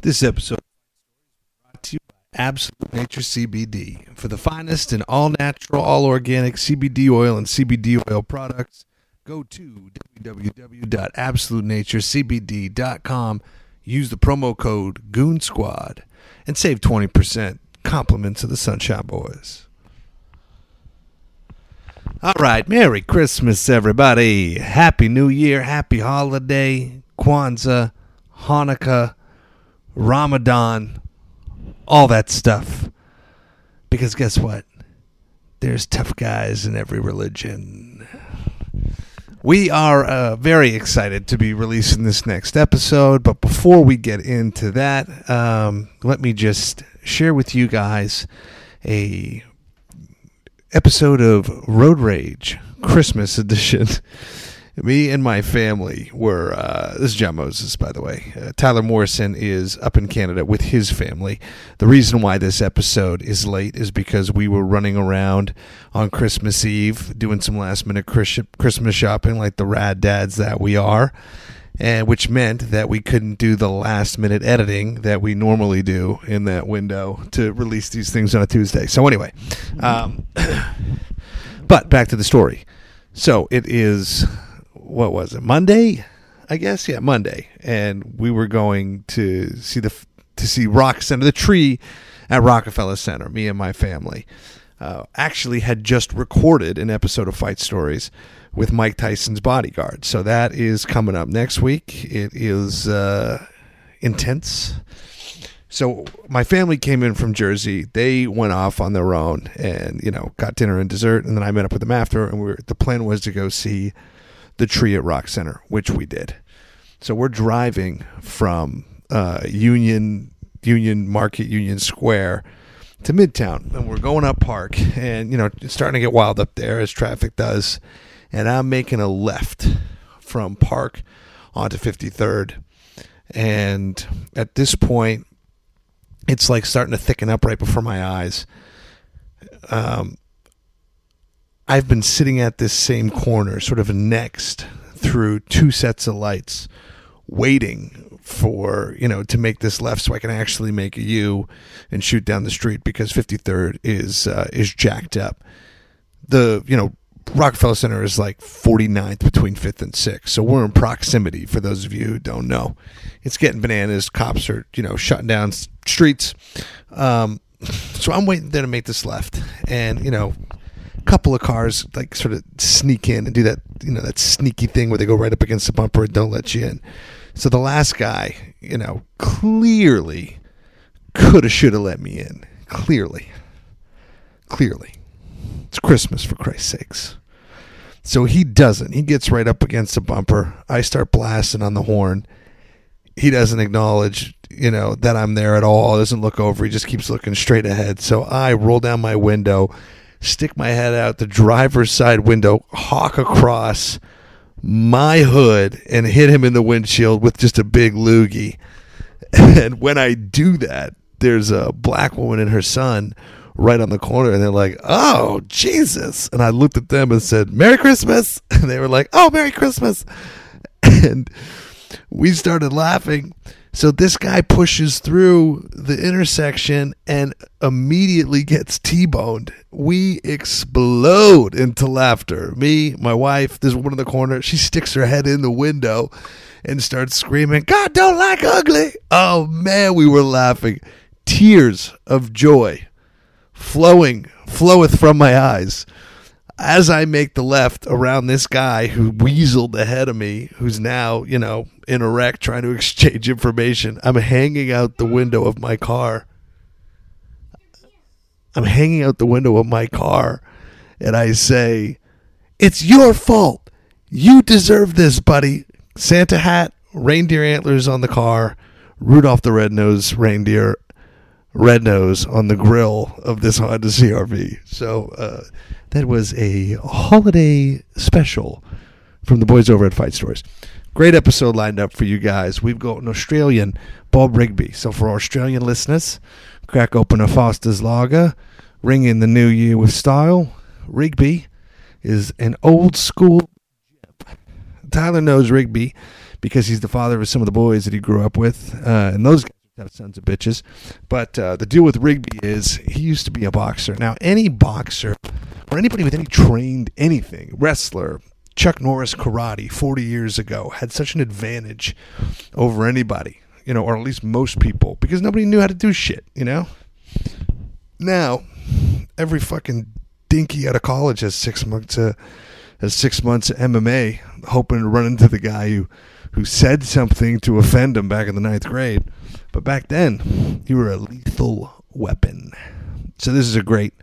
This episode is brought to you by Absolute Nature CBD. For the finest and all natural, all organic CBD oil and CBD oil products, go to www.absolutenaturecbd.com. Use the promo code Goon Squad and save 20%. Compliments of the Sunshine Boys. All right, Merry Christmas, everybody. Happy New Year, Happy Holiday, Kwanzaa, Hanukkah, Ramadan, all that stuff. Because guess what? There's tough guys in every religion. We are uh, very excited to be releasing this next episode, but before we get into that, um, let me just share with you guys a episode of Road Rage Christmas edition. Me and my family were. Uh, this is John Moses, by the way. Uh, Tyler Morrison is up in Canada with his family. The reason why this episode is late is because we were running around on Christmas Eve doing some last minute Christmas shopping, like the rad dads that we are and which meant that we couldn't do the last minute editing that we normally do in that window to release these things on a Tuesday. So anyway, um, but back to the story. So it is what was it Monday? I guess yeah, Monday, and we were going to see the to see Rock Center, the tree at Rockefeller Center. Me and my family uh, actually had just recorded an episode of Fight Stories with Mike Tyson's bodyguard. So that is coming up next week. It is uh, intense. So my family came in from Jersey. They went off on their own and you know got dinner and dessert, and then I met up with them after. And we were, the plan was to go see the tree at Rock Center, which we did. So we're driving from uh, Union Union Market Union Square to Midtown, and we're going up Park, and you know it's starting to get wild up there as traffic does and I'm making a left from Park onto 53rd. And at this point, it's like starting to thicken up right before my eyes. Um, I've been sitting at this same corner, sort of next through two sets of lights, waiting for you know to make this left so I can actually make a U and shoot down the street because 53rd is uh, is jacked up. The you know Rockefeller Center is like 49th between 5th and 6th. So we're in proximity for those of you who don't know. It's getting bananas. Cops are, you know, shutting down streets. Um, so I'm waiting there to make this left. And, you know, couple of cars like sort of sneak in and do that, you know, that sneaky thing where they go right up against the bumper and don't let you in. So the last guy, you know, clearly could have, should have let me in. Clearly. Clearly. It's Christmas, for Christ's sakes. So he doesn't. He gets right up against the bumper. I start blasting on the horn. He doesn't acknowledge, you know, that I'm there at all. Doesn't look over. He just keeps looking straight ahead. So I roll down my window, stick my head out the driver's side window, hawk across my hood, and hit him in the windshield with just a big loogie. And when I do that, there's a black woman and her son right on the corner and they're like, "Oh, Jesus." And I looked at them and said, "Merry Christmas." And they were like, "Oh, Merry Christmas." And we started laughing. So this guy pushes through the intersection and immediately gets T-boned. We explode into laughter. Me, my wife, there's one in the corner. She sticks her head in the window and starts screaming, "God don't like ugly." Oh man, we were laughing. Tears of joy flowing, floweth from my eyes. As I make the left around this guy who weaseled ahead of me, who's now, you know, in a wreck trying to exchange information, I'm hanging out the window of my car. I'm hanging out the window of my car and I say, It's your fault. You deserve this, buddy. Santa hat, reindeer antlers on the car, Rudolph the Red-Nosed Reindeer red nose on the grill of this Honda CRV. So uh, that was a holiday special from the boys over at Fight Stories. Great episode lined up for you guys. We've got an Australian, Bob Rigby. So for Australian listeners, crack open a Foster's Lager, ring in the new year with style. Rigby is an old school. Tyler knows Rigby because he's the father of some of the boys that he grew up with, uh, and those guys have sons of bitches. But uh, the deal with Rigby is he used to be a boxer. Now, any boxer or anybody with any trained anything, wrestler, Chuck Norris karate 40 years ago had such an advantage over anybody, you know, or at least most people, because nobody knew how to do shit, you know? Now, every fucking dinky out of college has six months uh, has six months of MMA, hoping to run into the guy who who said something to offend him back in the ninth grade. But back then, you were a lethal weapon. So this is a great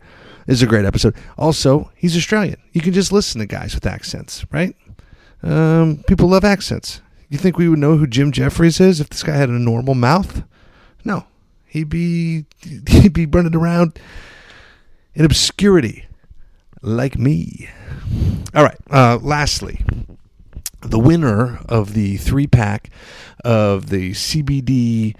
this is a great episode. Also, he's Australian. You can just listen to guys with accents, right? Um, people love accents. You think we would know who Jim Jefferies is if this guy had a normal mouth? No, he'd be he'd be running around in obscurity like me. All right. Uh, lastly, the winner of the three pack of the CBD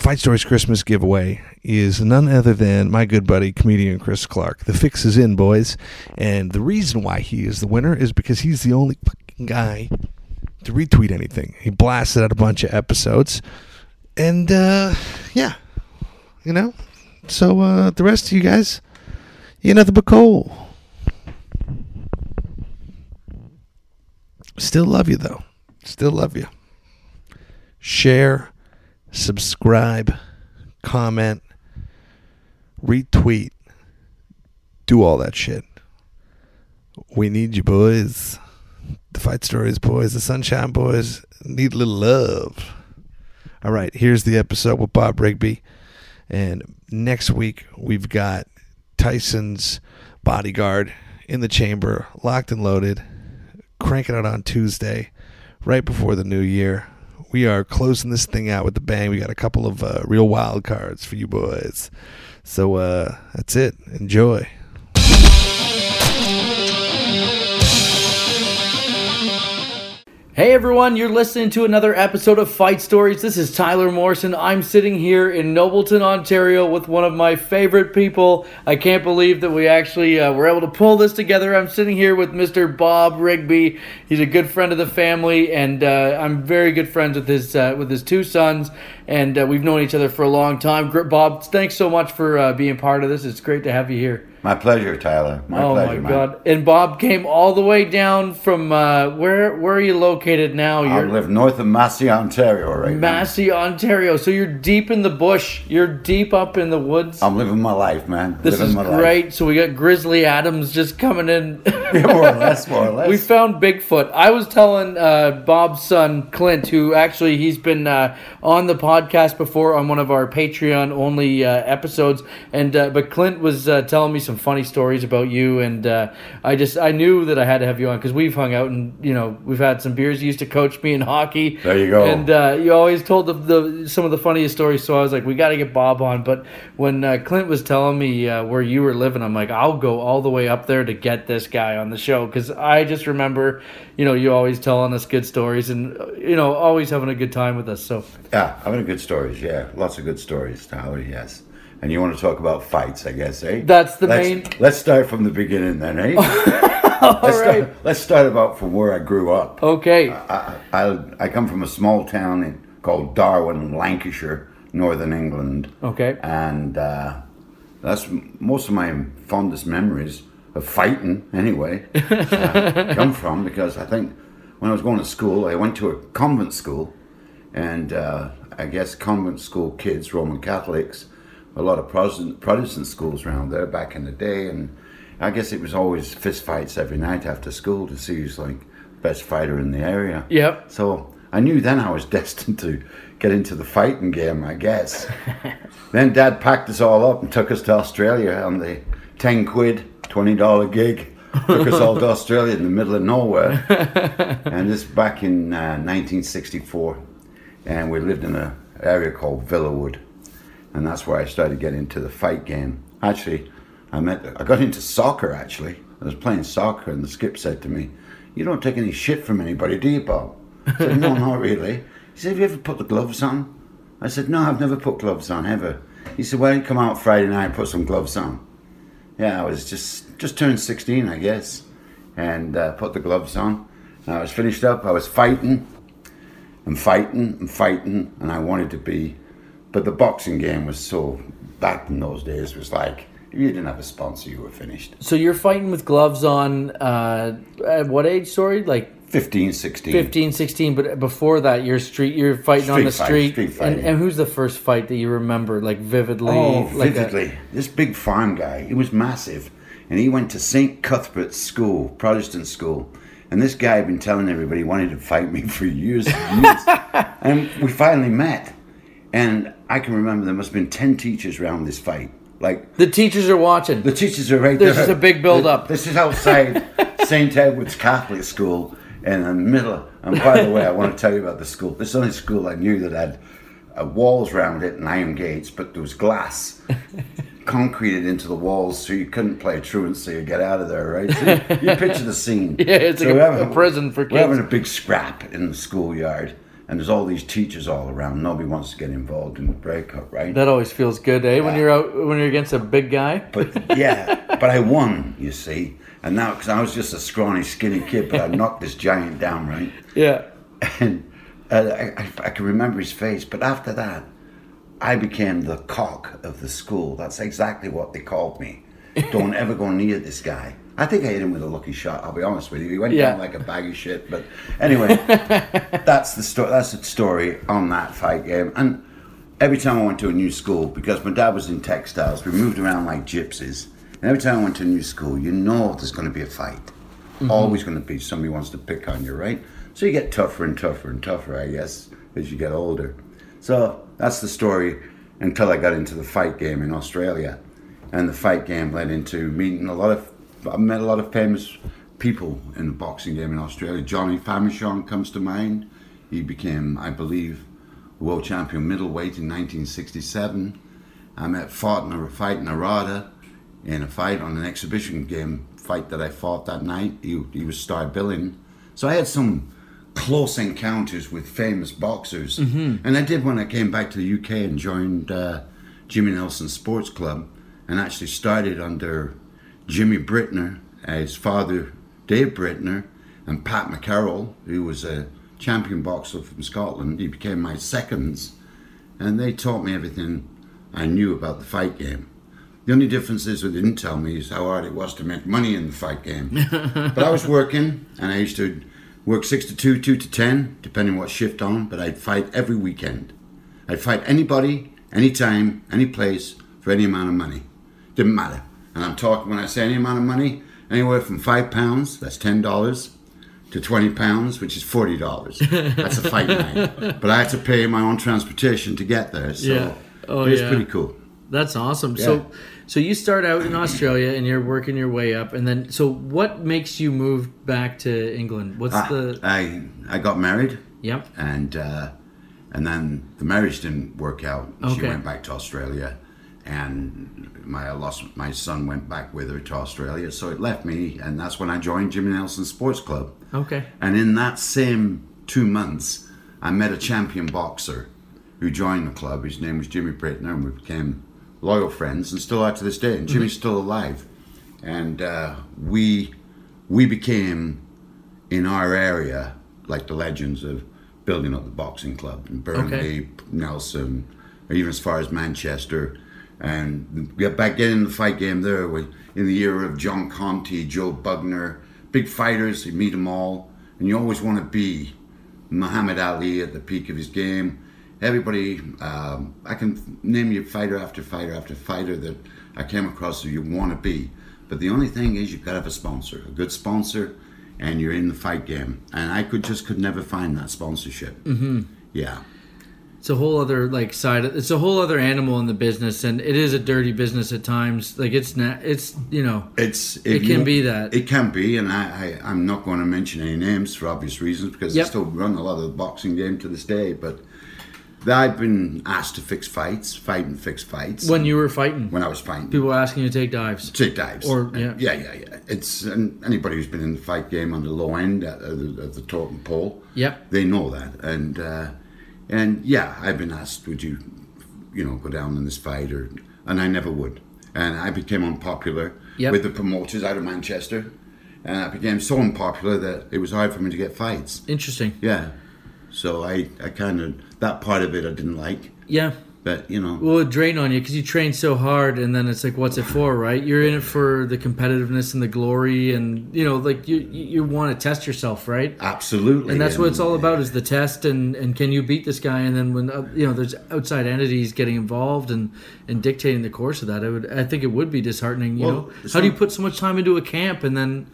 Fight Stories Christmas giveaway is none other than my good buddy, comedian Chris Clark. The fix is in, boys. And the reason why he is the winner is because he's the only fucking guy to retweet anything. He blasted out a bunch of episodes. And, uh, yeah, you know? So, uh, the rest of you guys, you nothing but coal. Still love you, though. Still love you. Share, subscribe, comment, retweet, do all that shit. We need you, boys. The Fight Stories boys, the Sunshine boys need a little love. All right, here's the episode with Bob Rigby. And next week, we've got Tyson's bodyguard in the chamber, locked and loaded, cranking it on Tuesday, right before the new year. We are closing this thing out with a bang. We got a couple of uh, real wild cards for you boys. So uh, that's it. Enjoy. Hey everyone, you're listening to another episode of Fight Stories. This is Tyler Morrison. I'm sitting here in Nobleton, Ontario with one of my favorite people. I can't believe that we actually uh, were able to pull this together. I'm sitting here with Mr. Bob Rigby. He's a good friend of the family, and uh, I'm very good friends with his uh, with his two sons, and uh, we've known each other for a long time. Bob, thanks so much for uh, being part of this. It's great to have you here. My pleasure, Tyler. My oh pleasure, my man. God! And Bob came all the way down from uh, where? Where are you located now? I live north of Massey, Ontario, right Massey, Ontario. So you're deep in the bush. You're deep up in the woods. I'm living my life, man. this living is great. So we got Grizzly Adams just coming in. Yeah, more or less, more or less. we found Bigfoot. I was telling uh, Bob's son Clint, who actually he's been uh, on the podcast before on one of our Patreon only uh, episodes, and uh, but Clint was uh, telling me some funny stories about you, and uh, I just I knew that I had to have you on because we've hung out and you know we've had some beers. You used to coach me in hockey. There you go. And uh, you always told the, the some of the funniest stories. So I was like, we got to get Bob on. But when uh, Clint was telling me uh, where you were living, I'm like, I'll go all the way up there to get this guy on the show because I just remember, you know, you always telling us good stories and you know always having a good time with us. So yeah, having good stories. Yeah, lots of good stories, Tyler. Yes. And you want to talk about fights, I guess, eh? That's the let's, main- Let's start from the beginning, then, eh? all let's, right, start, let's start about from where I grew up. okay, I, I, I come from a small town in, called Darwen, Lancashire, northern England. okay, and uh, that's m- most of my fondest memories of fighting anyway uh, come from because I think when I was going to school I went to a convent school and uh, I guess convent school kids Roman Catholics a lot of Protestant Protestant schools around there back in the day and I guess it was always fist fights every night after school to see who's like best fighter in the area yep. so I knew then I was destined to get into the fighting game, I guess. then Dad packed us all up and took us to Australia on the 10 quid, $20 gig. Took us all to Australia in the middle of nowhere. and this back in uh, 1964. And we lived in an area called Villawood. And that's where I started getting into the fight game. Actually, I met, I got into soccer actually. I was playing soccer and the skip said to me, You don't take any shit from anybody, do you, Bob? I said, No, not really. He said, Have you ever put the gloves on? I said, No, I've never put gloves on, ever. He said, Why don't you come out Friday night and put some gloves on? Yeah, I was just just turned 16, I guess, and uh, put the gloves on. And I was finished up, I was fighting, and fighting and fighting, and I wanted to be. But the boxing game was so back in those days was like if you didn't have a sponsor, you were finished. So you're fighting with gloves on. Uh, at what age? Sorry, like 15, 16. 15, 16. But before that, you're street. You're fighting on the fight, street. street and, and who's the first fight that you remember, like vividly? Oh, like a- vividly. this big farm guy, he was massive. And he went to St. Cuthbert's School, Protestant school. And this guy had been telling everybody he wanted to fight me for years and years. and we finally met. And I can remember there must have been 10 teachers around this fight. Like, the teachers are watching. the teachers are right This is a big build-up. This is outside St. Edward's Catholic School in the middle. And by the way, I want to tell you about the school. This is the only school I knew that had uh, walls around it and iron gates, but there was glass concreted into the walls so you couldn't play truancy or get out of there, right? So you, you picture the scene. Yeah, it's like we're a- having- a prison for kids. We're having a big scrap in the schoolyard. And there's all these teachers all around. Nobody wants to get involved in the breakup, right? that always feels good, eh? When you're out, when you're against a big guy. But yeah, but I won, you see. And now, because I was just a scrawny, skinny kid, but I knocked this giant down, right? Yeah. And uh, I, I, can remember his face. But after that, I became the cock of the school. That's exactly what they called me. Don't ever go near this guy. I think I hit him with a lucky shot. I'll be honest with you. He went Yeah. down like a bag of shit. But anyway, that's the story. That's the story on that fight game. And every time I went to a new school, because my dad was in textiles, we moved around like gypsies. And every time I went to a new school, you know there's going to be a fight. Mm-hmm. Always going to be somebody wants to pick on you, right? So you get tougher and tougher and tougher, I guess, as you get older. So that's the story until I got into the fight game in Australia. And the fight game led into meeting a lot of, I met a lot of famous people in the boxing game in Australia. Johnny Famechon comes to mind. He became, I believe, world champion middleweight in 1967. I met a fight in a fight on an exhibition game fight that I fought that night. He, he was star billing. So I had some close encounters with famous boxers. And I did when I came back to the UK and joined uh, Jimmy Nelson Sports Club and actually started under Jimmy Brittner, his father Dave Brittner, and Pat McCarroll, who was a champion boxer from Scotland. He became my seconds, and they taught me everything I knew about the fight game. The only difference is they didn't tell me is how hard it was to make money in the fight game. but I was working, and I used to work six to two, two to ten, depending what shift on. But I'd fight every weekend. I'd fight anybody, anytime, any place, for any amount of money. Didn't matter. And I'm talking when I say any amount of money, anywhere from five pounds, that's ten dollars, to twenty pounds, which is forty dollars. That's a fight night. But I had to pay my own transportation to get there, so Yeah. Oh, it was yeah. pretty cool. That's awesome. So, so you start out in Australia and you're working your way up, and then so what makes you move back to England? What's Ah, the? I I got married, Yep. and uh, and then the marriage didn't work out. Okay. She went back to Australia, and my I lost my son went back with her to Australia, so it left me, and that's when I joined Jimmy Nelson Sports Club. Okay. And in that same two months, I met a champion boxer who joined the club. His name was Jimmy Brittner, and we became loyal friends and still are to this day. And Jimmy's still alive. And uh, we we became in our area like the legends of building up the boxing club in Burnley, Nelson, or even as far as Manchester. And got back in the fight game there we, in the era of John Conteh, Joe Bugner, big fighters. You meet them all, and you always want to be Muhammad Ali at the peak of his game. Everybody, um, I can name you fighter after fighter after fighter that I came across that you want to be. But the only thing is you've got to have a sponsor, a good sponsor, and you're in the fight game. And I could just could never find that sponsorship. Mm-hmm. Yeah. It's a whole other like side. Of, it's a whole other animal in the business, and it is a dirty business at times. Like it's not. It's you know. It's It can be that. It can be, and I, I I'm not going to mention any names for obvious reasons because Yep. I still run a lot of the boxing game to this day. But I've been asked to fix fights, fight and fix fights When you were fighting, when I was fighting. people were asking you to take dives. Take dives. Or- yeah. yeah, yeah, yeah. It's and anybody who's been in the fight game on the low end of the, of the totem pole. Yep. They know that, and uh, and yeah, I've been asked, would you, you know, go down in this fight, or and I never would, and I became unpopular Yep. with the promoters out of Manchester, and I became so unpopular that it was hard for me to get fights. Interesting. Yeah, So I, I kind of that part of it I didn't like, Yeah. but you know, Well, it drain on you because you train so hard, and then it's like, what's it for, right? You're in it for the competitiveness and the glory, and you know, like you you, want to test yourself, right? absolutely, And that's what it's all about is the test, and, and can you beat this guy? And then when uh, you know there's outside entities getting involved and, and dictating the course of that, I would I think it would be disheartening. You Well, know, it's how do you put so much time into a camp and then,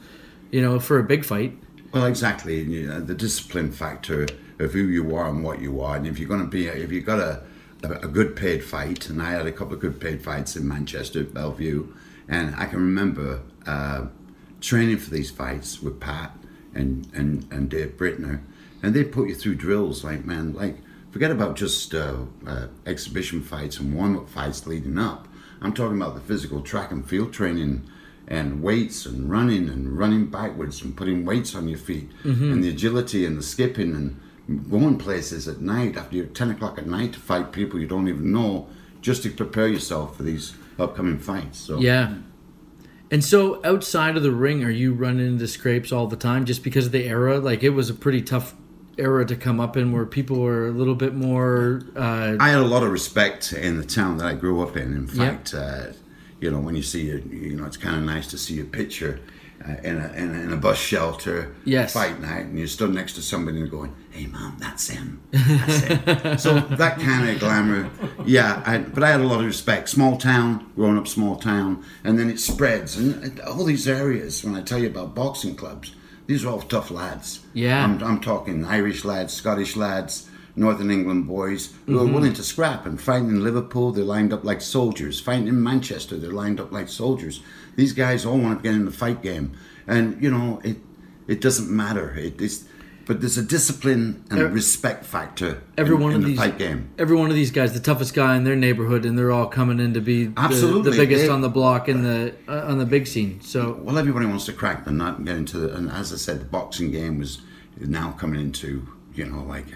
you know, for a big fight? Well, exactly. You know, the discipline factor of who you are and what you are, and if you're going to be, if you've got a, a, good paid fight, and I had a couple of good paid fights in Manchester, Belle Vue, and I can remember uh, training for these fights with Pat and and and Dave Brittner, and they put you through drills like man, like forget about just uh, uh, exhibition fights and warm up fights leading up. I'm talking about the physical track and field training and weights and running and running backwards and putting weights on your feet and the agility and the skipping and going places at night after you're 10 o'clock at night to fight people you don't even know just to prepare yourself for these upcoming fights. So Yeah. And so outside of the ring, are you running into scrapes all the time just because of the era? Like it was a pretty tough era to come up in where people were a little bit more. Uh, I had a lot of respect in the town that I grew up in. In fact, uh, you know, when you see it, you know, it's kind of nice to see a picture uh, in, a, in, a, in a bus shelter Yes. fight night, and you're stood next to somebody and going, "Hey, mom, that's him." That's him. so that kind of glamour, yeah. I, but I had a lot of respect. Small town, growing up small town, and then it spreads, and all these areas. When I tell you about boxing clubs, these are all tough lads. Yeah. I'm, I'm talking Irish lads, Scottish lads, Northern England boys who are willing to scrap and fight in Liverpool. They're lined up like soldiers. Fighting in Manchester, they're lined up like soldiers. These guys all want to get in the fight game, and you know it. It doesn't matter. It is, but there's a discipline and a respect factor every in, one of the these, fight game. every one of these guys, the toughest guy in their neighborhood, and they're all coming in to be the, Absolutely. the biggest They- on the block in the uh, on the big scene. So Well, everybody wants to crack the nut and get into the. And as I said, the boxing game was now coming into, you know, like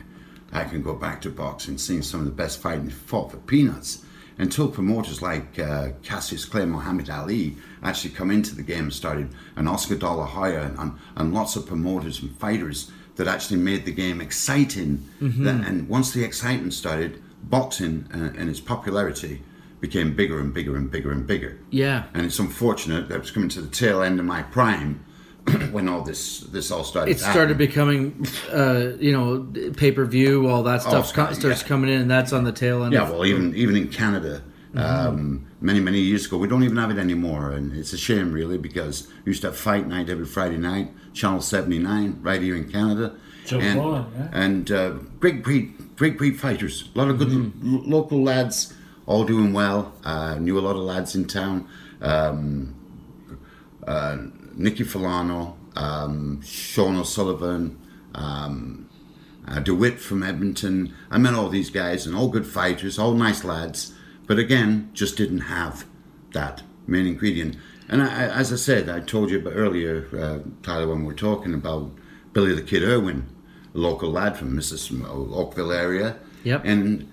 I can go back to boxing, seeing some of the best fighting fought for peanuts. Until promoters like uh, Cassius Clay, Muhammad Ali actually come into the game and started, and Oscar De La Hoya, and, and, and lots of promoters and fighters that actually made the game exciting. That, and once the excitement started, boxing uh, and its popularity became bigger and bigger and bigger and bigger yeah, and it's unfortunate that it was coming to the tail end of my prime when all this this all started. it started happening. becoming, uh, you know, pay per view. All that stuff Oh, co- starts yeah. coming in, and that's on the tail end. Yeah, of- well, even even in Canada, um, many many years ago, we don't even have it anymore, and it's a shame really because we used to have fight night every Friday night, Channel seventy nine, right here in Canada, So and yeah. and uh, great great great great fighters, a lot of good lo- local lads, all doing well. Uh, knew a lot of lads in town. Um, uh, Nicky Filano, um, Sean O'Sullivan, um, uh, DeWitt from Edmonton. I met all these guys and all good fighters, all nice lads, but again, just didn't have that main ingredient. And I, as I said, I told you about earlier, uh, Tyler, when we were talking about Billy the Kid Irwin, a local lad from Mrs. Oakville area. Yep. And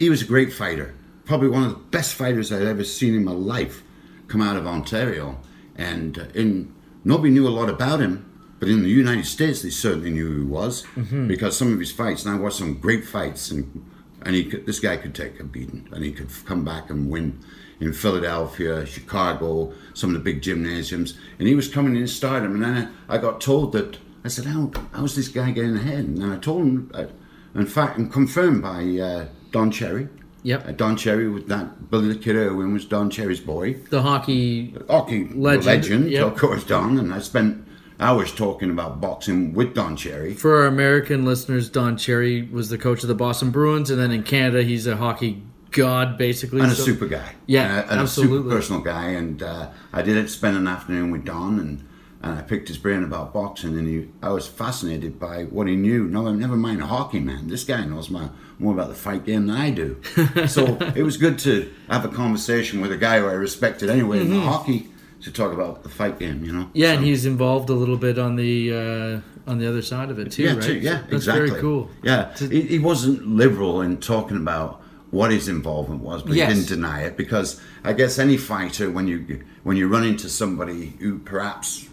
he was a great fighter. Probably one of the best fighters I'd ever seen in my life come out of Ontario. And uh, in, nobody knew a lot about him, but in the United States, they certainly knew who he was because some of his fights, and I watched some great fights, and and he could, this guy could take a beating, and he could come back and win in Philadelphia, Chicago, some of the big gymnasiums, and he was coming in stardom. And then I, I got told that I said, "How how's this guy getting ahead?" And then I told him, uh, in fact, and confirmed by uh, Don Cherry. Yep. Uh, Don Cherry with that Billy the Kid Irwin was Don Cherry's boy the hockey. hockey Legend, legend, yep. of course, Don. And I spent hours talking about boxing with Don Cherry. For our American listeners, Don Cherry was the coach of the Boston Bruins, and then in Canada, he's a hockey god, basically. And a super guy. Yeah, and a, and a absolutely. super personal guy. And uh, I did spend an afternoon with Don and, and I picked his brain about boxing. And he, I was fascinated by what he knew. No, never mind hockey, man. This guy knows my, more about the fight game than I do. so it was good to have a conversation with a guy who I respected anyway in hockey to talk about the fight game, you know? Yeah, So- and he's involved a little bit on the uh, on the other side of it too, yeah, right? too, yeah, That's exactly. very cool. Yeah, he, he wasn't liberal in talking about what his involvement was, but Yes. he didn't deny it because I guess any fighter, when you when you run into somebody who perhaps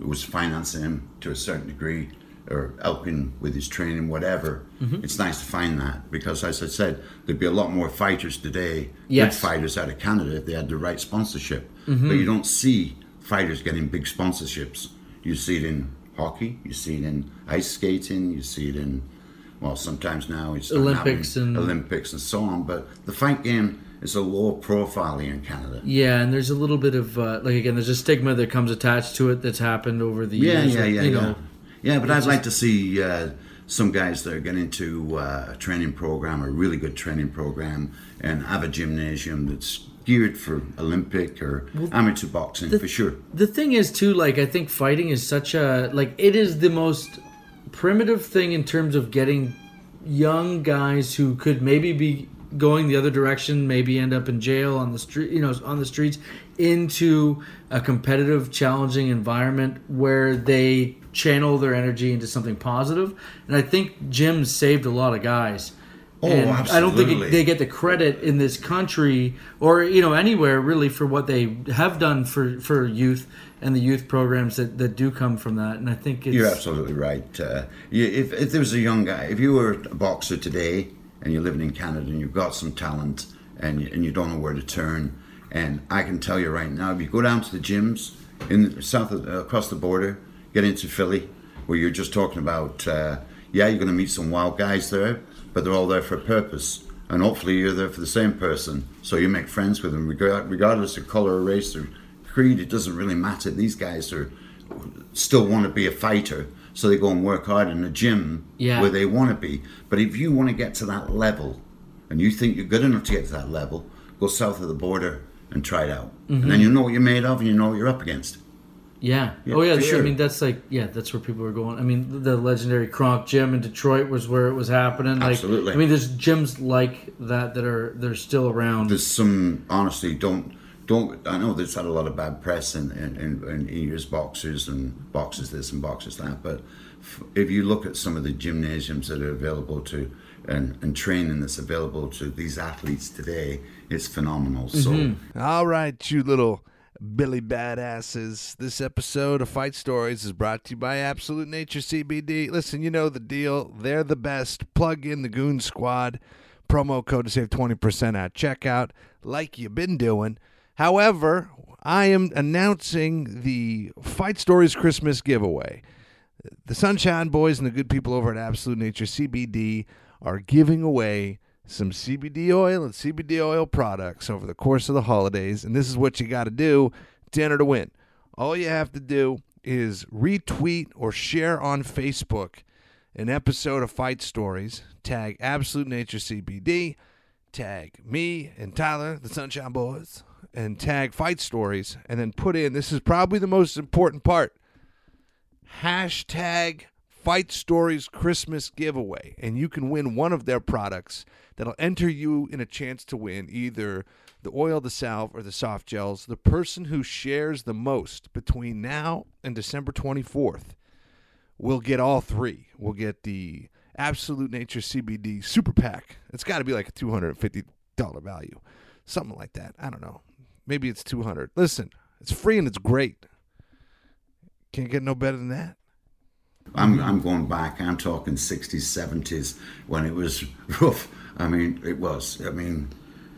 was financing him to a certain degree, or helping with his training, whatever. It's nice to find that because, as I said, there'd be a lot more fighters today, Yes. good fighters out of Canada if they had the right sponsorship. But you don't see fighters getting big sponsorships. You see it in hockey, you see it in ice skating, you see it in, well, sometimes now it's Olympics and- Olympics and so on. But the fight game is a low profile here in Canada. Yeah, and there's a little bit of uh, like again, there's a stigma that comes attached to it that's happened over the Yeah, years. yeah, yeah, you yeah. know, Yeah, but I'd like to see uh, some guys that are getting into uh, a training program, a really good training program, and have a gymnasium that's geared for Olympic or amateur boxing for sure. The thing is too, like I think fighting is such a like it is the most primitive thing in terms of getting young guys who could maybe be going the other direction, maybe end up in jail on the street, you know, on the streets, into a competitive, challenging environment where they channel their energy into something positive. And I think gyms saved a lot of guys. Oh, and I don't think they get the credit in this country or you know anywhere really for what they have done for for youth and the youth programs that, that do come from that. And I think it's You're absolutely right. Uh, you, if, if there was a young guy, if you were a boxer today and you're living in Canada and you've got some talent and you, and you don't know where to turn, and I can tell you right now, if you go down to the gyms in the south of, uh, across the border, get into Philly, where you're just talking about, uh, yeah, you're going to meet some wild guys there, but they're all there for a purpose. And hopefully you're there for the same person, so you make friends with them, regard, regardless of color or race or creed. It doesn't really matter. These guys are still want to be a fighter, so they go and work hard in the gym Yeah. where they want to be. But if you want to get to that level, and you think you're good enough to get to that level, go south of the border and try it out, and Mm-hmm. then you know what you're made of, and you know what you're up against. Yeah. Yeah, oh yeah. for I mean that's like yeah, that's where people are going. I mean the legendary Kronk Gym in Detroit was where it was happening. Like, Absolutely. I mean there's gyms like that that are they're still around. There's some honestly don't don't I know there's had a lot of bad press in in, in, in years boxers and boxes this and boxes that, but f- if you look at some of the gymnasiums that are available to and, and training that's available to these athletes today, it's phenomenal. So mm-hmm. All right, you little Billy badasses. This episode of Fight Stories is brought to you by Absolute Nature CBD. Listen, you know the deal. They're the best. Plug in the Goon Squad. Promo code to save 20% at checkout, like you've been doing. However, I am announcing the Fight Stories Christmas giveaway. The Sunshine Boys and the good people over at Absolute Nature CBD are giving away some CBD oil and CBD oil products over the course of the holidays. And this is what you got to do to enter to win. All you have to do is retweet or share on Facebook an episode of Fight Stories, tag Absolute Nature CBD, tag me and Tyler, the Sunshine Boys, and tag Fight Stories, and then put in this is probably the most important part hashtag Fight Stories Christmas giveaway, and you can win one of their products that'll enter you in a chance to win either the oil, the salve, or the soft gels. The person who shares the most between now and December 24th will get all three. We'll get the Absolute Nature CBD Super Pack. It's got to be like a $250 value, something like that. I don't know. Maybe it's 200 Listen, it's free and it's great. Can't get no better than that. I'm I'm going back. I'm talking 60s, 70s when it was rough. I mean, it was. I mean,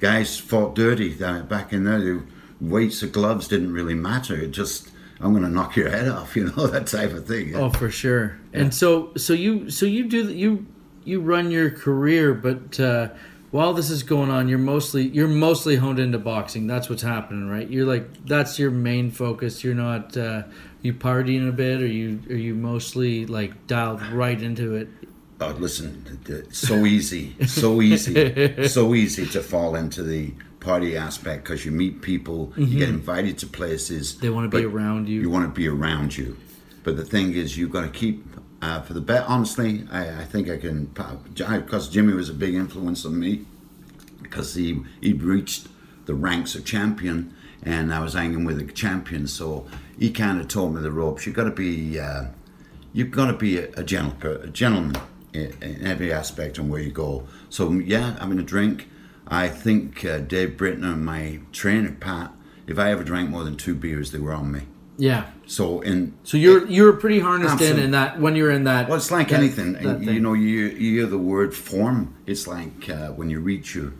guys fought dirty back in there. The weights of gloves didn't really matter. It just I'm going to knock your head off. You know that type of thing. Oh, for sure. And so, so you, so you do you, you run your career, but uh, while this is going on, you're mostly you're mostly honed into boxing. That's what's happening, right? You're like that's your main focus. You're not uh, you partying a bit, or you are you mostly like dialed right into it. Oh, listen, so easy, so easy, so easy to fall into the party aspect because you meet people, you get invited to places. Mm-hmm. They wanna be around you. You want to be around you, but the thing is, you've got to keep. Uh, for the bet, honestly, I, I think I can because Jimmy was a big influence on me because he he reached the ranks of champion, and I was hanging with a champion, so he kind of taught me the ropes. You've got to be. Uh, you've got to be a, a, gentle, a gentleman in, in, every aspect on where you go. So yeah, having a drink. I think uh, Dave Britton and my trainer Pat, if I ever drank more than two beers, they were on me. Yeah. So in So you're you're pretty harnessed in in that when you're in that. Well, it's like that- anything. that you know, you you hear the word form. It's like uh, when you reach your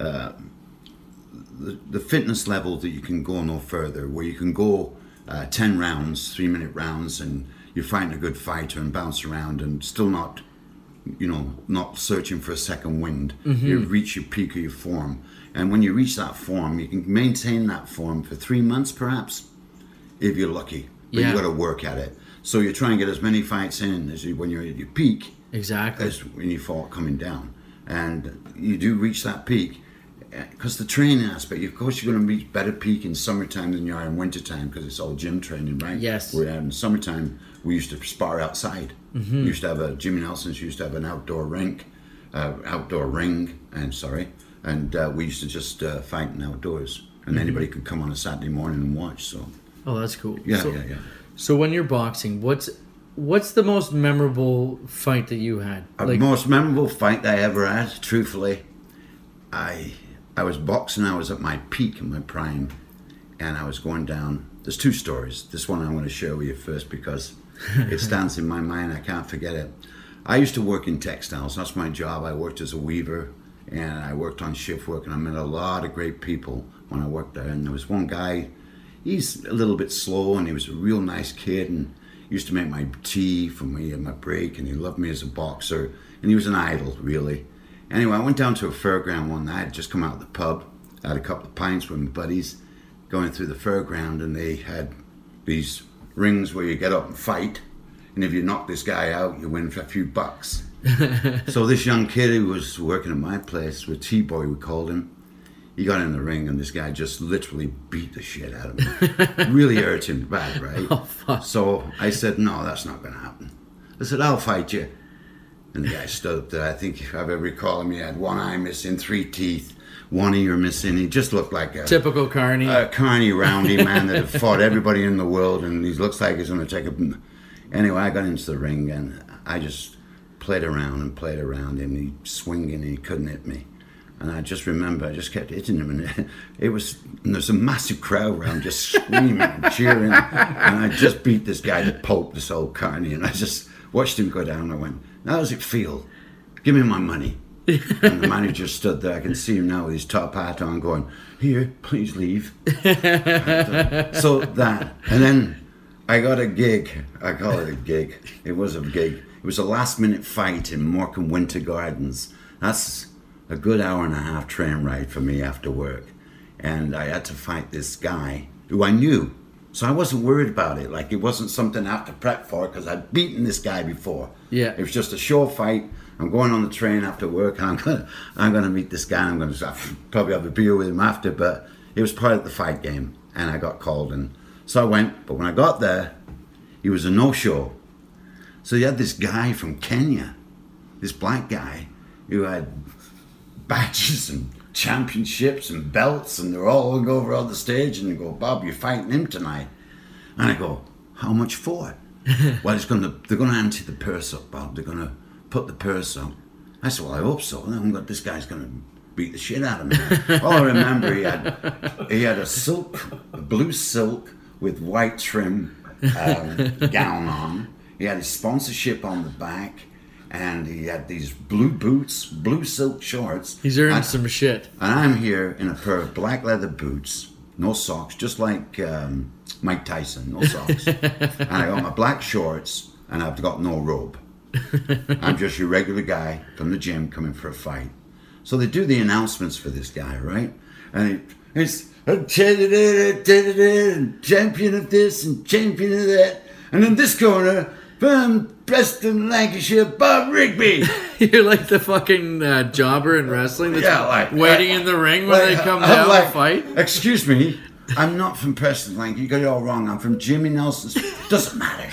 uh, the, the fitness level that you can go no further, where you can go uh, ten rounds, three minute rounds, and you're fighting a good fighter and bounce around and still not, you know, not searching for a second wind. Mm-hmm. You reach your peak of your form, and when you reach that form, you can maintain that form for three months, perhaps, if you're lucky. But Yeah. you got to work at it. So you try and get as many fights in as you when you're at your peak exactly. as when you fall coming down, and you do reach that peak. Because the training aspect, of course, you're going to reach better peak in summertime than you are in wintertime because it's all gym training, right? Yes. Where in summertime we used to spar outside. Mm-hmm. We used to have a Jimmy Nelson's used to have an outdoor rink, uh, outdoor ring, and sorry, and uh, we used to just uh, fight in outdoors, and anybody could come on a Saturday morning and watch. So oh, that's cool. yeah, so, yeah, yeah. So when you're boxing, what's what's the most memorable fight that you had? The most memorable fight I ever had, truthfully, I I was boxing. I was at my peak in my prime, and I was going down. There's two stories. This one I'm going to share with you first because it stands in my mind. I can't forget it. I used to work in textiles. That's my job. I worked as a weaver, and I worked on shift work, and I met a lot of great people when I worked there. And there was one guy. He's a little bit slow, and he was a real nice kid, and used to make my tea for me at my break, and he loved me as a boxer, and he was an idol, really. Anyway, I went down to a fairground one night. I'd just come out of the pub, had a couple of pints with my buddies, going through the fairground, and they had these rings where you get up and fight, and if you knock this guy out, you win for a few bucks. so this young kid who was working at my place, with T-Boy we called him, he got in the ring, and this guy just literally beat the shit out of him. really hurt him bad, right? Oh, fuck. So I said, no, that's not going to happen. I said, I'll fight you. And the guy stood up there. I think if I ever recall him, he had one eye missing, three teeth, one ear missing. He just looked like a, Typical Carney. a carny, roundy man that had fought everybody in the world, and he looks like he's going to take a. Anyway, I got into the ring, and I just played around and played around, and he swinging, and he couldn't hit me. And I just remember, I just kept hitting him, and it was. And there's a massive crowd around, just screaming and cheering, and I just beat this guy to pulp, this old carny, and I just watched him go down. I went, "How does it feel? Give me my money." and the manager stood there. I can see him now with his top hat on, going, "Here, please leave." so that, and then I got a gig. I call it a gig. It was a gig. It was a last-minute fight in Morecambe Winter Gardens. That's a good hour and a half train ride for me after work, and I had to fight this guy who I knew. So I wasn't worried about it. Like it wasn't something I have to prep for because I'd beaten this guy before. Yeah. It was just a show fight. I'm going on the train after work, and I'm gonna I'm gonna meet this guy. I'm gonna probably have a beer with him after, but it was part of the fight game, and I got called, and so I went. But when I got there, he was a no-show. So you had this guy from Kenya, this black guy, who had badges and championships and belts, and they're all going over on the stage, and they go, "Bob, you're fighting him tonight," and I go, "How much for?" well, it's going to they're going to ante the purse up, Bob. They're going to put the purse up. I said, "Well, I hope so." And I'm got this guy's going to beat the shit out of me. All I remember, he had he had a silk, a blue silk with white trim um, gown on. He had his sponsorship on the back, and he had these blue boots, blue silk shorts. He's earned And- some shit. and I'm here in a pair of black leather boots, no socks, just like um, Mike Tyson, no socks. and I got my black shorts, and I've got no robe. I'm just your regular guy from the gym coming for a fight. So they do the announcements for this guy, right? And it, it's a champion of this and champion of that. And in this corner, from Preston, Lancashire, Bob Rigby. You're like the fucking uh, jobber in wrestling that's Yeah, like- waiting like- in the ring when they come I'm down like, to fight. Excuse me, I'm not from Preston Lang. You got it all wrong. I'm from Jimmy Nelson's. Doesn't matter.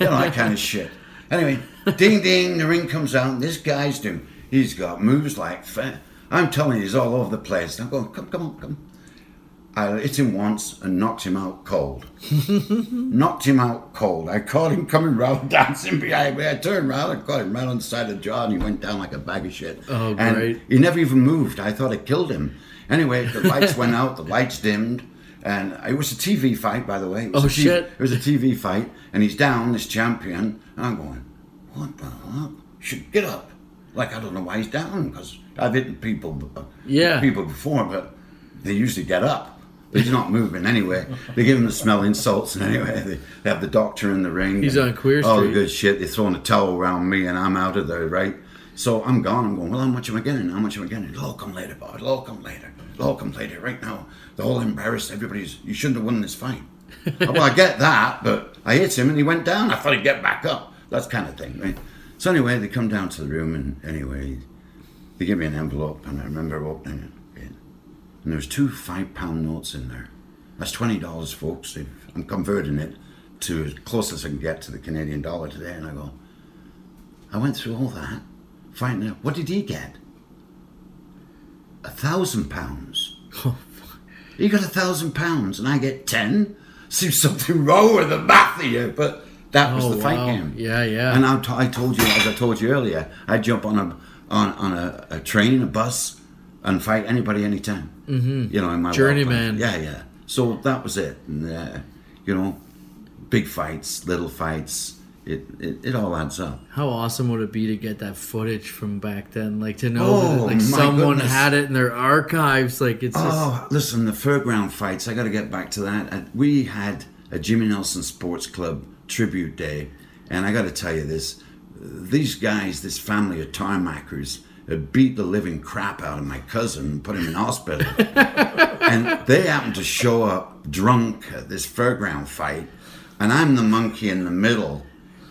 You know that kind of shit. Anyway, ding ding, the ring comes out. And this guy's doing. He's got moves like. Fa- I'm telling you, he's all over the place. I'm going, come, come on, come. I hit him once and knocked him out cold. knocked him out cold. I caught him coming round, dancing behind me. I turned round, I caught him right on the side of the jaw, and he went down like a bag of shit. Oh, and great. He never even moved. I thought I killed him. Anyway, the lights went out, the lights dimmed. and it was a TV fight, by the way. Oh, TV shit. It was a TV fight, and he's down, this champion, and I'm going, what the fuck? Should get up. Like I don't know why he's down because I've hit people, Yeah. people before, but they usually get up. He's not moving anyway. They give him the smell insults, and anyway, they, they have the doctor in the ring. He's on Queer oh, All the good shit. They're throwing a towel around me, and I'm out of there, right? So I'm gone. I'm going, well, how much am I getting? How much am I getting? It'll all come later, boy. It'll all come later. It'll all come later. Right now, they're all embarrassed. Everybody's, you shouldn't have won this fight. well, I get that, but I hit him and he went down. I thought he'd get back up. That kind of thing, right? So anyway, they come down to the room, and anyway, they give me an envelope, and I remember opening it. And there was two five-pound notes in there. That's twenty dollars, folks. I'm converting it to as close as I can get to the Canadian dollar today, and I go, I went through all that, finding out what did he get? A thousand pounds. Oh, he got a thousand pounds, and I get ten. Seems something wrong with the math here, but that was Oh, the fight game. Yeah, yeah. And I, t- I told you, as I told you earlier, I jump on a on, on a, a train, a bus, and fight anybody anytime. Mm-hmm. You know, in my Journeyman. Yeah, yeah. So that was it. And, uh, you know, big fights, little fights. It, it it all adds up. How awesome would it be to get that footage from back then? Like to know Oh, that like someone goodness. had it in their archives. Like it's just Oh, listen, the fairground fights. I got to get back to that. Uh, We had a Jimmy Nelson Sports Club tribute day, and I got to tell you this: these guys, this family of tarmackers, beat the living crap out of my cousin and put him in hospital. and they happened to show up drunk at this fairground fight, and I'm the monkey in the middle,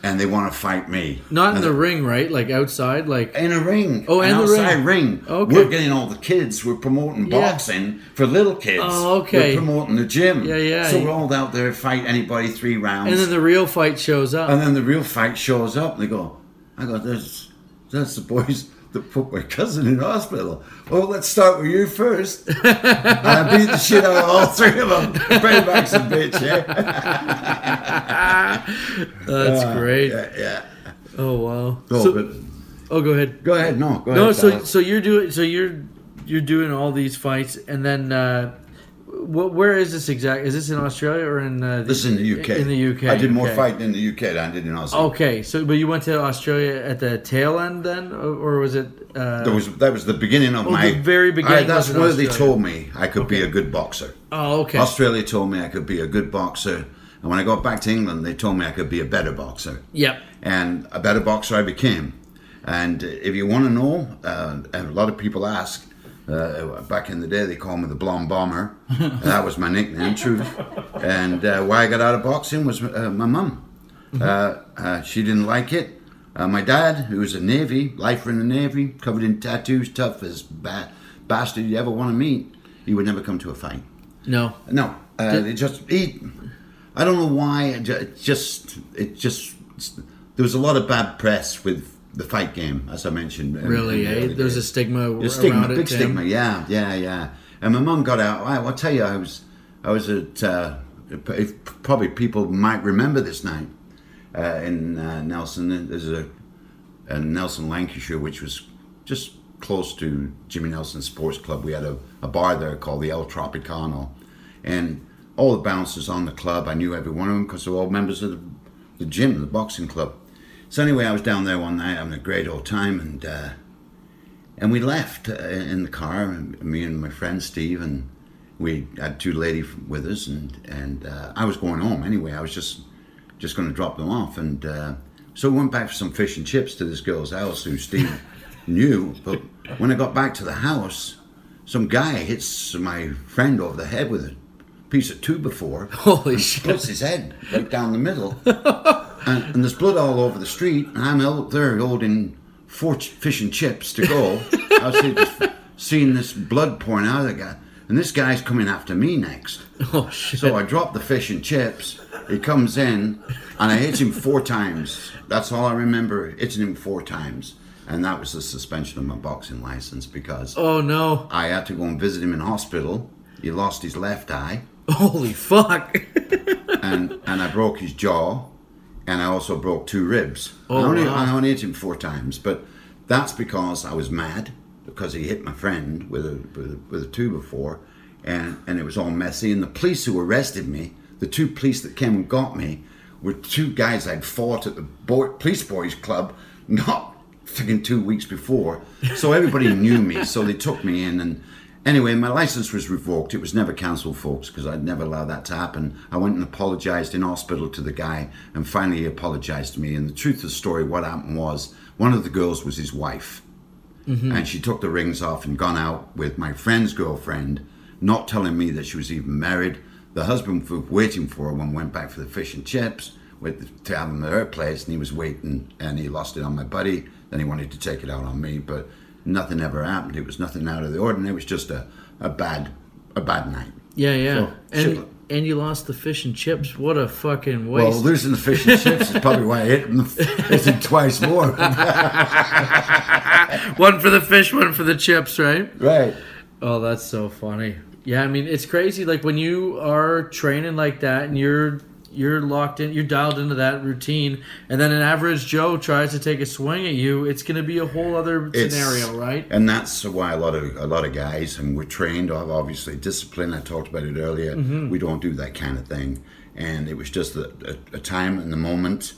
and they want to fight me. not in the ring, right? Like outside, like in a ring. Oh, in the ring. ring. Oh, okay. We're getting all the kids. We're promoting Yeah. boxing for little kids. Oh, okay. We're promoting the gym. Yeah, yeah. So we're all out there fight anybody three rounds. and then the real fight shows up. And then the real fight shows up. And they go, I go, that's that's the boys that put my cousin in hospital. Well, let's start with you first. and I beat the shit out of all three of them. Pay back some bitch, yeah. That's great. Yeah, yeah. Oh wow. Oh, so, but oh, go ahead. go ahead. No, go No, ahead. so Tyler. so you're doing so you're you're doing all these fights, and then uh, wh- where is this exact? Is this in Australia or in uh, the, This is in the UK. In the UK. I did more okay. fighting in the UK than I did in Australia. Okay, so but you went to Australia at the tail end then, or, or was it? Uh, That was that was the beginning of Oh, my the very beginning I, that's where they told me I could be a good boxer. oh, okay. Australia told me I could be a good boxer, and when I got back to England, they told me I could be a better boxer. Yep. And a better boxer I became. And if you want to know, uh, and a lot of people ask. Uh, back in the day, they called me the blonde bomber. that was my nickname, truth. And uh, why I got out of boxing was uh, my mum. Uh, uh, she didn't like it. Uh, my dad, who was a Navy, lifer in the Navy, covered in tattoos, tough as ba- bastard you ever want to meet, he would never come to a fight. No. No, uh, it just he. I don't know why. It just it just there was a lot of bad press with the fight game, as I mentioned. Really, in the eh? There's a stigma There's stigma, it. big Tim. stigma. Yeah, yeah, yeah. And my mum got out. I, I'll tell you, I was I was at uh, if, probably people might remember this night uh, in uh, Nelson. There's a, a Nelson, Lancashire, which was just close to Jimmy Nelson Sports Club. We had a, a bar there called the El Tropicano, and all the bouncers on the club, I knew every one of them because they're all members of the, the gym, the boxing club. So anyway, I was down there one night having a great old time, and uh, and we left uh, in the car, me and my friend Steve, and we had two ladies with us, and and uh, I was going home anyway. I was just just going to drop them off, and uh, so we went back for some fish and chips to this girl's house who Steve knew. But when I got back to the house, some guy hits my friend over the head with a piece of two before, Holy shit. splits his head right down the middle, and, and there's blood all over the street, and I'm out there holding four ch- fish and chips to go. I was just seeing this blood pouring out of the guy, and this guy's coming after me next. Oh shit. So I drop the fish and chips. He comes in, and I hit him four times. That's all I remember, hitting him four times. And that was the suspension of my boxing license because oh no. I had to go and visit him in hospital. He lost his left eye, Holy fuck. and, and I broke his jaw, and I also broke two ribs. Oh, I, only, wow. I only hit him four times, but that's because I was mad because he hit my friend with a, with a, with a two before, and and it was all messy. And the police who arrested me, the two police that came and got me, were two guys I'd fought at the boy, police boys club, not fucking two weeks before. So everybody knew me, so they took me in and. Anyway, my license was revoked. It was never cancelled, folks, because I'd never allow that to happen. I went and apologized in hospital to the guy, and finally he apologized to me. And the truth of the story, what happened was, one of the girls was his wife, mm-hmm. and she took the rings off and gone out with my friend's girlfriend, not telling me that she was even married. The husband was waiting for her when we went back for the fish and chips with to have him at her place, and he was waiting, and he lost it on my buddy. Then he wanted to take it out on me, but nothing ever happened. It was nothing out of the ordinary. It was just a, a bad a bad night. Yeah, yeah. So, and and you lost the fish and chips. What a fucking waste! Well, losing the fish and chips is probably why I hit him hit him twice more. one for the fish, one for the chips, right? right. Oh, that's so funny. Yeah, I mean, it's crazy. Like when you are training like that, and you're you're locked in, you're dialed into that routine, and then an average Joe tries to take a swing at you. It's going to be a whole other It's- scenario, right? And that's why a lot of a lot of guys, and we're trained, obviously discipline. I talked about it earlier. Mm-hmm. We don't do that kind of thing, and it was just a, a, a time in the moment,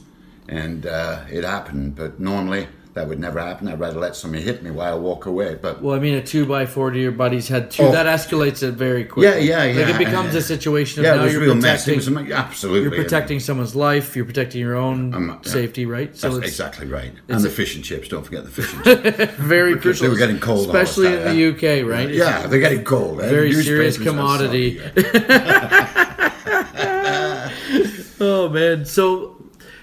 and uh, it happened. But normally that would never happen. I'd rather let somebody hit me while I walk away. But Well, I mean, a two by four to your buddy's head too. Oh. That escalates it very quickly. Yeah, yeah, Like yeah. it becomes a situation of yeah, now you're real protecting. was absolutely You're protecting someone's life. You're protecting your own yeah. safety, right? So That's exactly right. And the fish and chips. Don't forget the fish and chips. very Because crucial. they were getting cold especially time, in the UK, right? Yeah, they're getting cold. very serious commodity. Oh man, so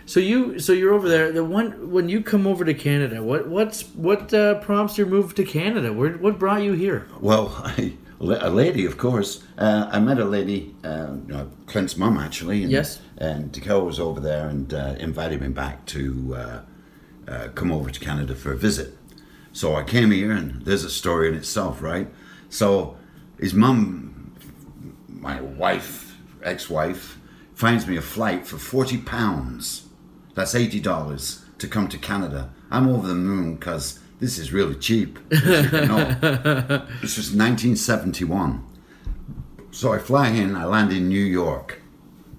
so you so you're over there. The one when you come over to Canada, what what's what uh, prompts your move to Canada? Where what brought you here? Well, I, a lady, of course. Uh, I met a lady, uh, Clint's mum, actually. And, Yes. And Dakota was over there and uh, invited me back to uh, uh, come over to Canada for a visit. So I came here, and there's a story in itself, right? So his mum, my wife, ex-wife, finds me a flight for forty pounds. That's eighty dollars to come to Canada. I'm over the moon because this is really cheap. This was 1971. So I fly in, I land in New York,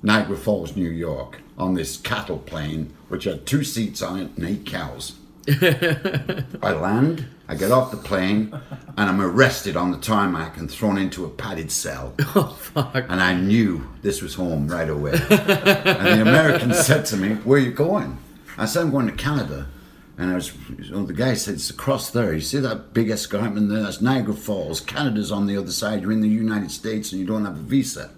Niagara Falls, New York, on this cattle plane, which had two seats on it and eight cows. I land, I get off the plane, and I'm arrested on the tarmac and thrown into a padded cell. Oh fuck! And I knew this was home right away. and the American said to me, Where are you going? I said, I'm going to Canada. And I was, well, the guy said, It's across there. You see that big escarpment there? That's Niagara Falls. Canada's on the other side. You're in the United States and you don't have a visa.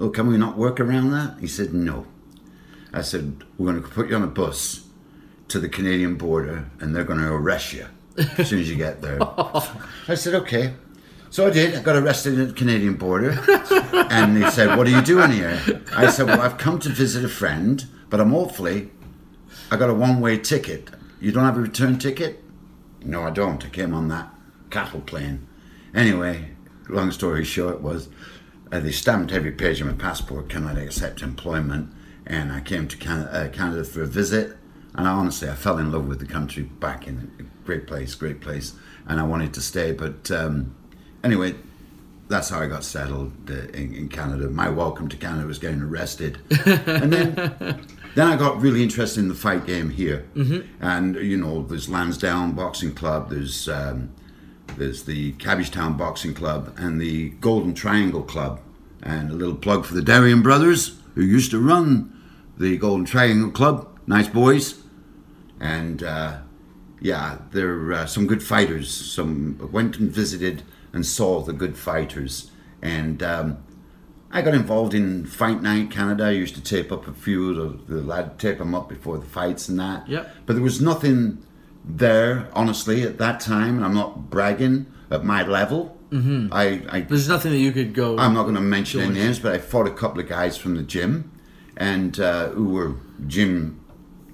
Oh, can we not work around that? He said, No. I said, We're going to put you on a bus to the Canadian border and they're going to arrest you as soon as you get there. I said, Okay. So I did. I got arrested at the Canadian border. and they said, What are you doing here? I said, Well, I've come to visit a friend, but I'm awfully. I got a one way ticket. You don't have a return ticket? No, I don't. I came on that cattle plane. Anyway, long story short was uh, they stamped every page of my passport, can I accept employment? And I came to Canada, uh, Canada for a visit. And I, honestly, I fell in love with the country back in a great place, great place. And I wanted to stay. But um, anyway, that's how I got settled uh, in, in Canada. My welcome to Canada was getting arrested, and then then I got really interested in the fight game here. Mm-hmm. And you know, there's Lansdowne Boxing Club, there's um, there's the Cabbagetown Boxing Club, and the Golden Triangle Club. And a little plug for the Darien brothers who used to run the Golden Triangle Club. Nice boys, and uh, yeah, there are uh, some good fighters. Some went and visited and saw the good fighters, and um, I got involved in Fight Night Canada. I used to tape up a few of the, the lad tape them up before the fights and that. Yep. But there was nothing there, honestly, at that time. And I'm not bragging at my level. Mm-hmm. I, I There's nothing that you could go. I'm not going to mention any names, but I fought a couple of guys from the gym, and uh, who were gym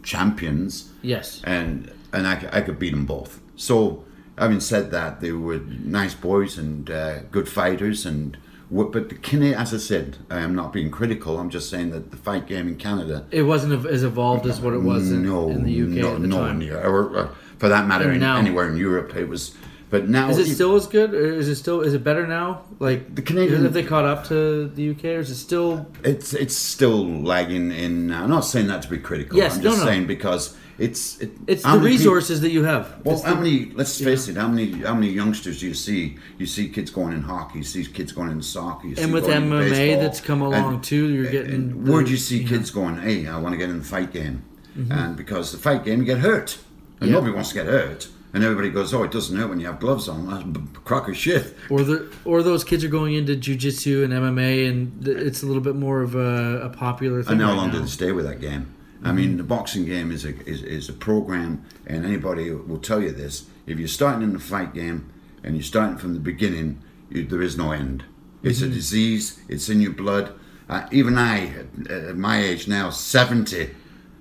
champions yes. and and I could beat them both. So, having said that, they were nice boys and uh, good fighters. And but the Canada, as I said, I am not being critical. I'm just saying that the fight game in Canada, It wasn't as evolved as what it was in, no, in the UK no, at the no, time. near, or, or for that matter, in, anywhere in Europe, it was But now Is it you- still as good, or is it still is it better now? Like The Canadian- have they caught up to the UK, or is it still? It's it's still lagging in. I'm not saying that to be critical. Yes, I'm just no. saying because it's it, It's the resources that you have. Well, It's how the- many? Let's face it. How many? How many youngsters do you see? You see kids going in hockey. You see kids going in soccer. You and with MMA baseball. that's come along And- too, you're getting. where do you see know. kids going? Hey, I want to get in the fight game, mm-hmm. and because the fight game you get hurt, and nobody wants to get hurt, and everybody goes, "Oh, it doesn't hurt when you have gloves on." That's b- crock of shit. Or the or those kids are going into jujitsu and MMA, and th- it's a little bit more of a, a popular thing. And how right long now. do they stay with that game? I mean, the boxing game is a is, is a program, and anybody will tell you this. If you're starting in the fight game and you're starting from the beginning, you, there is no end. It's a disease. It's in your blood. Uh, even I, at, at my age now, 70,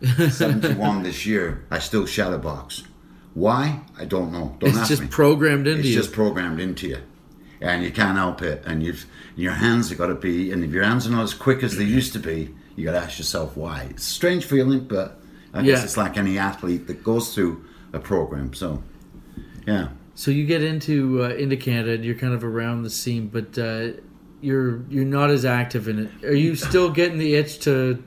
71 this year, I still shadow box. Why? I don't know. Don't It's ask just me. programmed into It's you. just programmed into you, and you can't help it. And you've your hands have got to be, and if your hands are not as quick as they used to be, you got to ask yourself why. It's a strange feeling, but I guess Yeah. it's like any athlete that goes through a program. So, yeah. So you get into uh, into Canada, and you're kind of around the scene, but uh, you're you're not as active in it. Are you still getting the itch to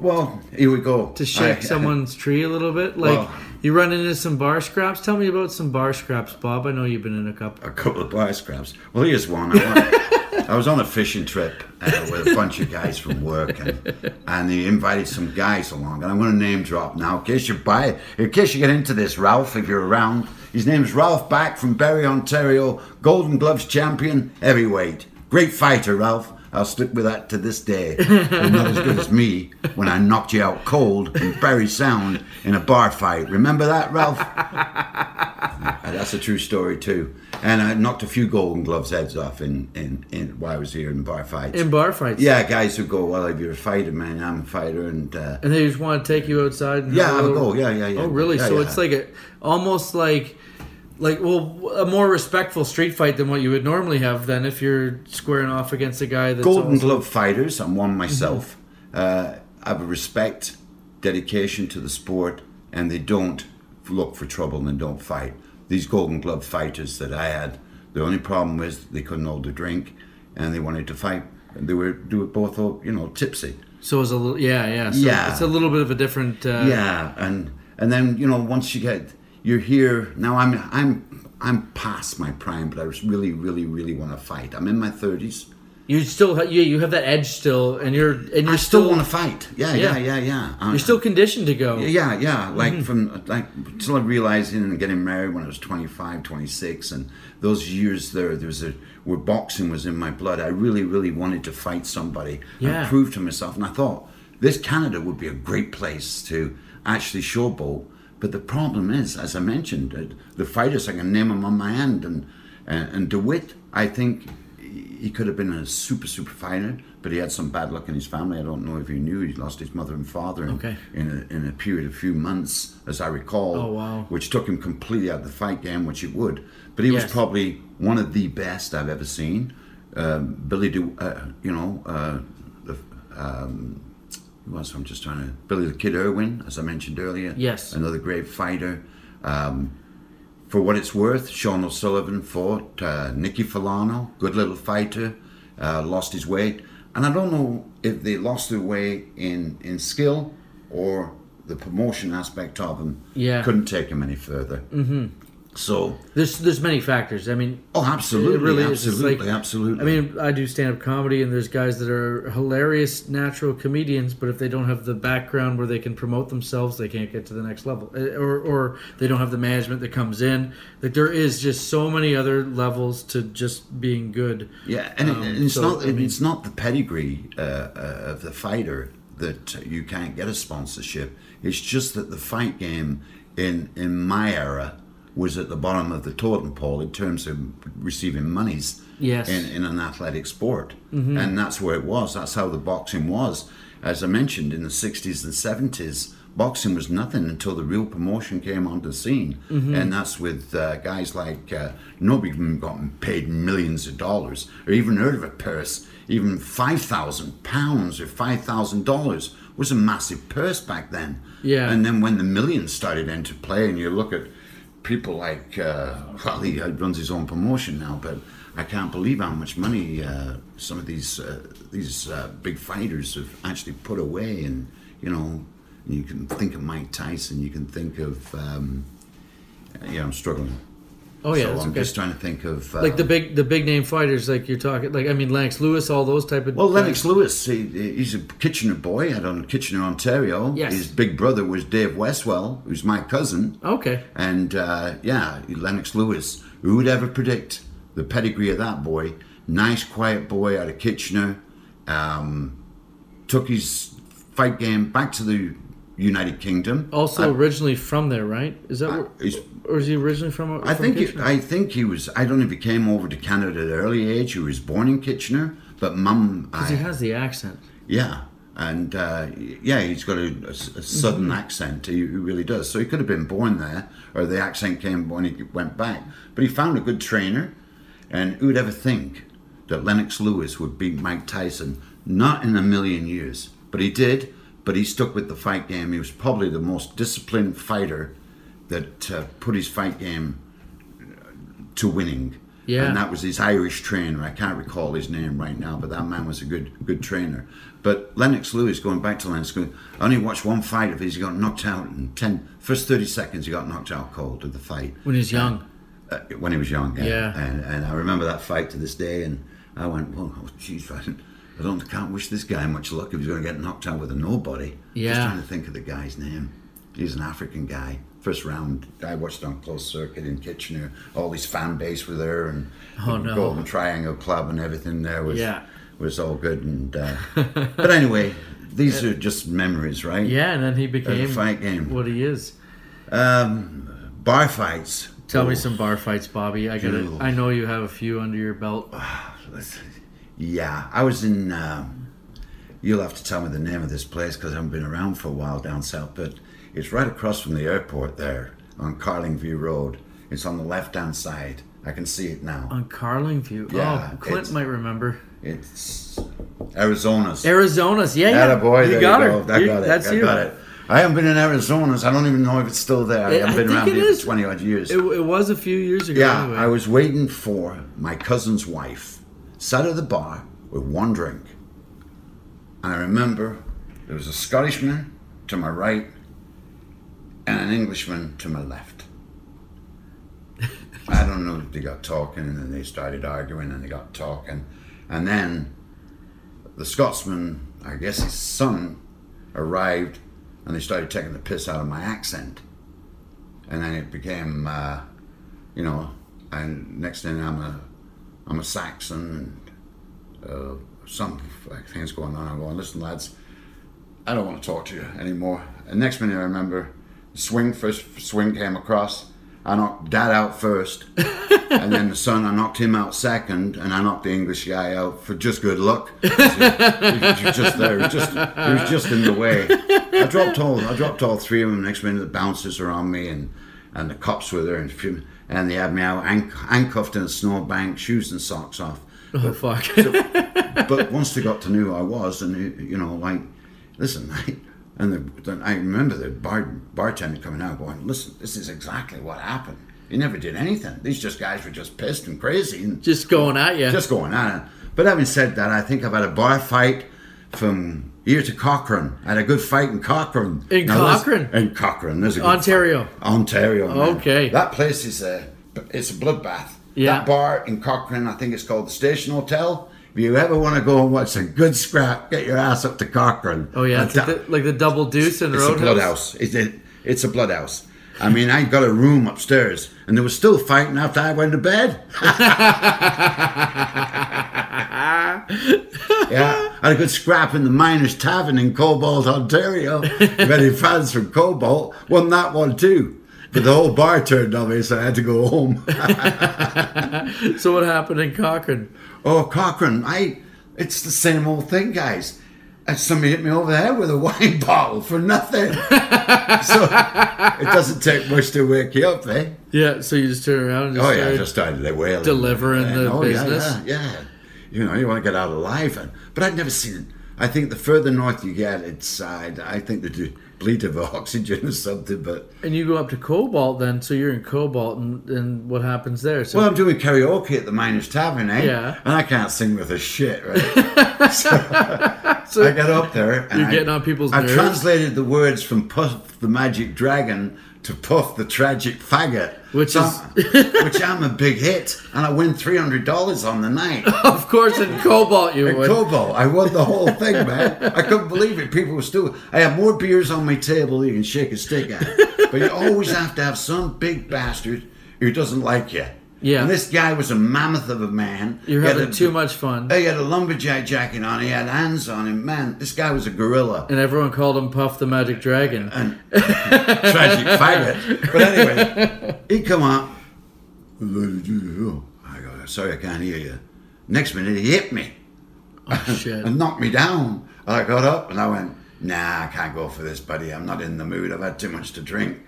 Well, here we go. to shake I- someone's tree a little bit? Like Well- you run into some bar scraps. Tell me about some bar scraps, Bob. I know you've been in a couple. a couple of bar scraps. Well, here's one. I, I was on a fishing trip uh, with a bunch of guys from work, and and they invited some guys along. And I'm going to name drop now, in case you buy, in case you get into this, Ralph, if you're around. His name's Ralph Back from Barrie, Ontario, Golden Gloves champion, heavyweight, great fighter, Ralph. I'll stick with that to this day. But not as good as me when I knocked you out cold in Parry Sound in a bar fight. Remember that, Ralph? Uh, That's a true story too. And I knocked a few Golden Gloves heads off in, in, in while I was here in bar fights. In bar fights. yeah, guys who go, well, if you're a fighter, man, I'm a fighter, and uh, And they just want to take you outside. And Yeah, have a have a little- go. Yeah, yeah, yeah. Oh, really? Yeah, so yeah. it's like a almost like like well a more respectful street fight than what you would normally have. Then if you're squaring off against a guy that's Golden also- Glove fighters. I'm one myself. Uh, I have a respect, dedication to the sport, and they don't look for trouble and don't fight. These Golden Glove fighters that I had, the only problem was they couldn't hold a drink, and they wanted to fight. And they were they were both you know tipsy. So it was a little yeah yeah so Yeah. It's a little bit of a different. Uh, yeah, and and then you know once you get you're here now. I'm I'm I'm past my prime, but I really really really want to fight. I'm in my thirties. You still yeah you have that edge still, and you're and you're I still still, want to fight. Yeah, Yeah. yeah, yeah, yeah. Uh, you're still conditioned to go. Yeah, yeah. Like from like till I realizing and getting married when I was 25, 26, and those years there, there was a where boxing was in my blood. I really, really wanted to fight somebody Yeah. and prove to myself. And I thought this Canada would be a great place to actually showboat. But the problem is, as I mentioned, the fighters I can name them on my hand, and and, and Dewitt, I think he could have been a super super fighter, but he had some bad luck in his family. I don't know if you knew he lost his mother and father in, Okay. in, a, in a period of a few months, as I recall. Oh, wow. Which took him completely out of the fight game, which it would. But he was probably one of the best I've ever seen. Um, Billy, Du, uh, you know, uh, the, um, else? I'm just trying to. Billy the Kid Irwin, as I mentioned earlier. Yes. Another great fighter. Um, for what it's worth, Shawn O'Sullivan fought uh, Nicky Furlano, good little fighter, uh, lost his weight. And I don't know if they lost their way in, in skill or the promotion aspect of him Yeah. couldn't take him any further. Mm-hmm. So, There's there's many factors. I mean, oh, absolutely, really absolutely, like- absolutely. I mean, I do stand up comedy, and there's guys that are hilarious natural comedians, but if they don't have the background where they can promote themselves, they can't get to the next level, Uh, or or they don't have the management that comes in. Like there is just so many other levels to just being good. Yeah, and, it, Um, and it's so, not I mean- it's not the pedigree uh, uh, of the fighter that you can't get a sponsorship. It's just that the fight game in in my era was at the bottom of the totem pole in terms of receiving monies Yes. in, in an athletic sport, and that's where it was. That's how the boxing was. As I mentioned, in the '60s and '70s, boxing was nothing until the real promotion came onto the scene, and that's with uh, guys like uh, nobody even got paid millions of dollars, or even heard of a purse. Even five thousand pounds or five thousand dollars was a massive purse back then. Yeah. And then when the millions started into play, and you look at people like uh, well, he runs his own promotion now, but I can't believe how much money uh, some of these uh, these uh, big fighters have actually put away. And you know, you can think of Mike Tyson, you can think of um, yeah, I'm struggling. Oh yeah, so I'm okay. just trying to think of uh, like the big the big name fighters like you're talking like I mean Lennox Lewis all those type of Well, Lennox Lewis, he, he's a Kitchener boy out on Kitchener, Ontario. Yes. His big brother was Dave Westwell, who's my cousin. okay And uh, yeah, Lennox Lewis. Who would ever predict the pedigree of that boy? Nice, quiet boy out of Kitchener. Um, took his fight game back to the United Kingdom. also I- originally from there right is that where, he's or is he originally from I think Kitchener? I think he was. I don't know if he came over to Canada at an early age. He was born in Kitchener, but mum. because he has the accent Yeah, and uh, yeah, he's got a southern Mm-hmm. accent. He, he really does. So he could have been born there, or the accent came when he went back. But he found a good trainer, and who would ever think that Lennox Lewis would beat Mike Tyson? Not in a million years, but he did. But he stuck with the fight game. He was probably the most disciplined fighter that uh, put his fight game to winning. Yeah. And that was his Irish trainer. I can't recall his name right now, but that man was a good good trainer. But Lennox Lewis, going back to Lennox Lewis, I only watched one fight of his. He got knocked out in 10, first 30 seconds, he got knocked out cold of the fight. when he was young Uh, when he was young, yeah. Yeah. And, and I remember that fight to this day, and I went, well, oh, jeez, I don't, I don't, can't wish this guy much luck if he's going to get knocked out with a nobody. Yeah. Just trying to think of the guy's name. He's an African guy. First round, I watched on closed circuit in Kitchener. All these fan base were there, and Oh, no. Golden Triangle Club and everything there was Yeah. was all good. And uh, but anyway, these are just memories, right? yeah and then he became fight game. what he is Um, bar fights. tell me some bar fights Bobby I got I know you have a few under your belt Yeah, I was in. Um, you'll have to tell me the name of this place because I haven't been around for a while down south. But it's right across from the airport there on Carlingview Road. It's on the left-hand side. I can see it now. on Carlingview Yeah, oh Clint might remember It's Arizona's. Arizona's yeah yeah boy, you got you go. I You- got it. that's I you got it. I haven't been in Arizona's. I don't even know if it's still there. I I haven't been around here is. for twenty odd years. It, it was a few years ago. Yeah, anyway. I was waiting for my cousin's wife, sat at the bar with one drink. And I remember there was a Scottishman to my right and an Englishman to my left. I don't know if they got talking and then they started arguing and they got talking. And then the Scotsman, I guess his son, arrived and they started taking the piss out of my accent. And then it became, uh, you know, and next thing I'm a, I'm a Saxon and uh, some things going on. I'm going, listen, lads, I don't want to talk to you anymore. And next minute I remember, swing first swing came across. I knocked dad out first, and then the son. I knocked him out second, and I knocked the English guy out for just good luck. he, he was just there. He was just, he was just in the way. I dropped all. I dropped all three of them. Next minute, the bouncers are on me, and and the cops were there, and few- and they had me out handcuffed in a snowbank, shoes and socks off. oh fuck. But once they got to know who I was, and you know, like, listen, I, and the, then I remember the bar, bartender coming out going, listen, this is exactly what happened. He never did anything. These just guys were just pissed and crazy and Just going at you. just going at it. But having said that, I think I've had a bar fight from here to Cochrane. I had a good fight in Cochrane. In Now, Cochrane? In Cochrane. There's a Ontario. fight. Ontario. man. Okay. That place is a, it's a bloodbath. Yeah. That bar in Cochrane, I think it's called the Station Hotel. If you ever want to go and watch a good scrap, get your ass up to Cochrane. oh yeah, it's like the, like the double deuce in it's a Roadhouse. blood house. It's a, it's a blood house. I mean, I got a room upstairs, and they were still fighting after I went to bed. yeah, I had a good scrap in the Miners Tavern in Cobalt, Ontario. Many fans from Cobalt won that one too. But the whole bar turned on me, so I had to go home. So what happened in Cochrane? Oh, Cochrane, I, it's the same old thing, guys. And somebody hit me over the head with a wine bottle for nothing. so it doesn't take much to wake you up, eh? Yeah, so you just turn around and just Oh yeah, I just started wailing, delivering And, the oh, yeah, business. Yeah, yeah, you know, you want to get out alive, and but I'd never seen it. I think the further north you get, it's uh, I think the of oxygen or something. But And you go up to Cobalt then, so you're in Cobalt, and, and what happens there? So well, I'm doing karaoke at the Miners Tavern, eh? Yeah. And I can't sing with a shit, right? so I got up there and You're I, getting on people's I nerves. translated the words from Puff the Magic Dragon to Puff the Tragic Faggot, Which So is- I'm- which I'm a big hit, and I win three hundred dollars on the night. of course, in Cobalt you At would. Cobalt, I won the whole thing, man. I couldn't believe it. People were still. I have more beers on my table than you can shake a stick at. But you always have to have some big bastard who doesn't like you. Yeah. And this guy was a mammoth of a man. You're He having a- too much fun. He had a lumberjack jacket on. He had hands on him. Man, this guy was a gorilla. And everyone called him Puff the Magic Dragon. Tragic faggot. But anyway, he come up. I go, sorry, I can't hear you. Next minute, he hit me. Oh, shit. and knocked me down. And I got up and I went, nah, I can't go for this, buddy. I'm not in the mood. I've had too much to drink.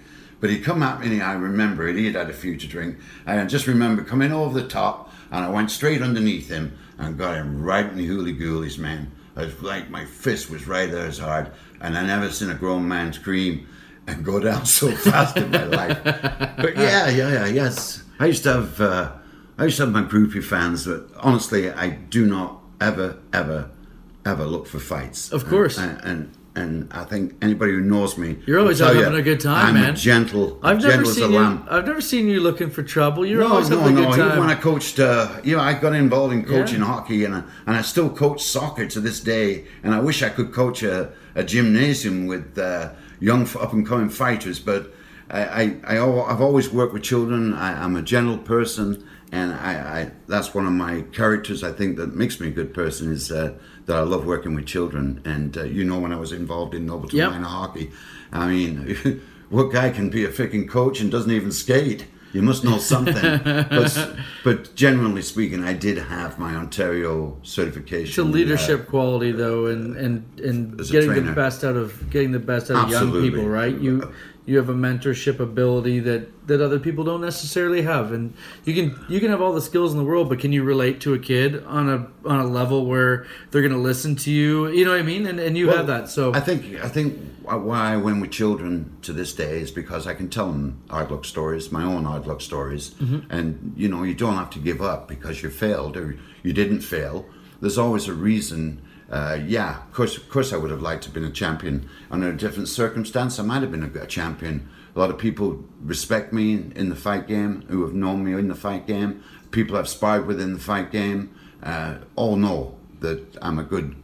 But he'd come at me, and I remember it. He had had a few to drink. And I just remember coming over the top, and I went straight underneath him and got him right in the hooly goolies, man. I was like, my fist was right there as hard. And I never seen a grown man scream and go down so fast in my life. But yeah, yeah, yeah, yes. I used to have, uh, I used to have my groupie fans, but honestly, I do not ever, ever, ever look for fights. Of course. And and, and I think anybody who knows me, You're always out having you, a good time, I'm man. A gentle, I've never gentle as a seen you. lamb. I've never seen you looking for trouble. You're No, always no, having a no. good Even when I coached, uh, you know, I got involved in coaching Yeah. hockey, and I, and I still coach soccer to this day. And I wish I could coach a, a gymnasium with uh, young up and coming fighters. But I, I, I, I've always worked with children. I, I'm a gentle person, and I, I, that's one of my characters. I think that makes me a good person is uh, that I love working with children. And uh, you know, when I was involved in Nobleton Yep. Minor Hockey, I mean, what guy can be a freaking coach and doesn't even skate? You must know something. but, but generally speaking, I did have my Ontario certification. it's a leadership quality though, and and and getting the best out of getting the best out of young people, right? You you have a mentorship ability that that other people don't necessarily have, and you can you can have all the skills in the world, but can you relate to a kid on a on a level where they're going to listen to you? You know what I mean? And and you Well, have that. So I think I think why I win with children to this day is because I can tell them hard luck stories, my own hard luck stories, Mm-hmm. and you know you don't have to give up because you failed or you didn't fail. There's always a reason. Uh, yeah, of course, of course, I would have liked to have been a champion under a different circumstance. I might have been a, a champion. A lot of people respect me in, in the fight game, who have known me in the fight game. People I've sparred with in the fight game uh, all know that I'm a good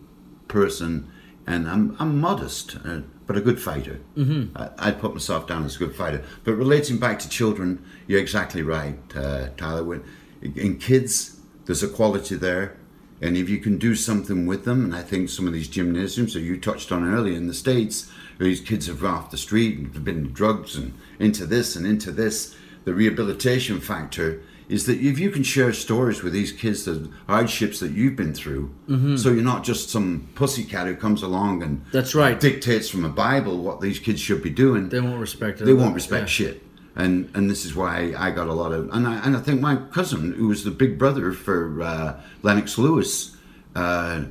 person and I'm, I'm modest, uh, but a good fighter. Mm-hmm. I, I'd put myself down as a good fighter. But relating back to children, you're exactly right, uh, Tyler. When, in kids, there's a quality there. And if you can do something with them, and I think some of these gymnasiums that you touched on earlier in the States, where these kids have run off the street and have been drugs and into this and into this, the rehabilitation factor is that if you can share stories with these kids, the hardships that you've been through, mm-hmm. so you're not just some pussycat who comes along and That's right. dictates from a Bible what these kids should be doing. they won't respect it. They won't respect Yeah. shit. And and this is why I got a lot of and I and I think my cousin, who was the big brother for uh, Lennox Lewis, uh,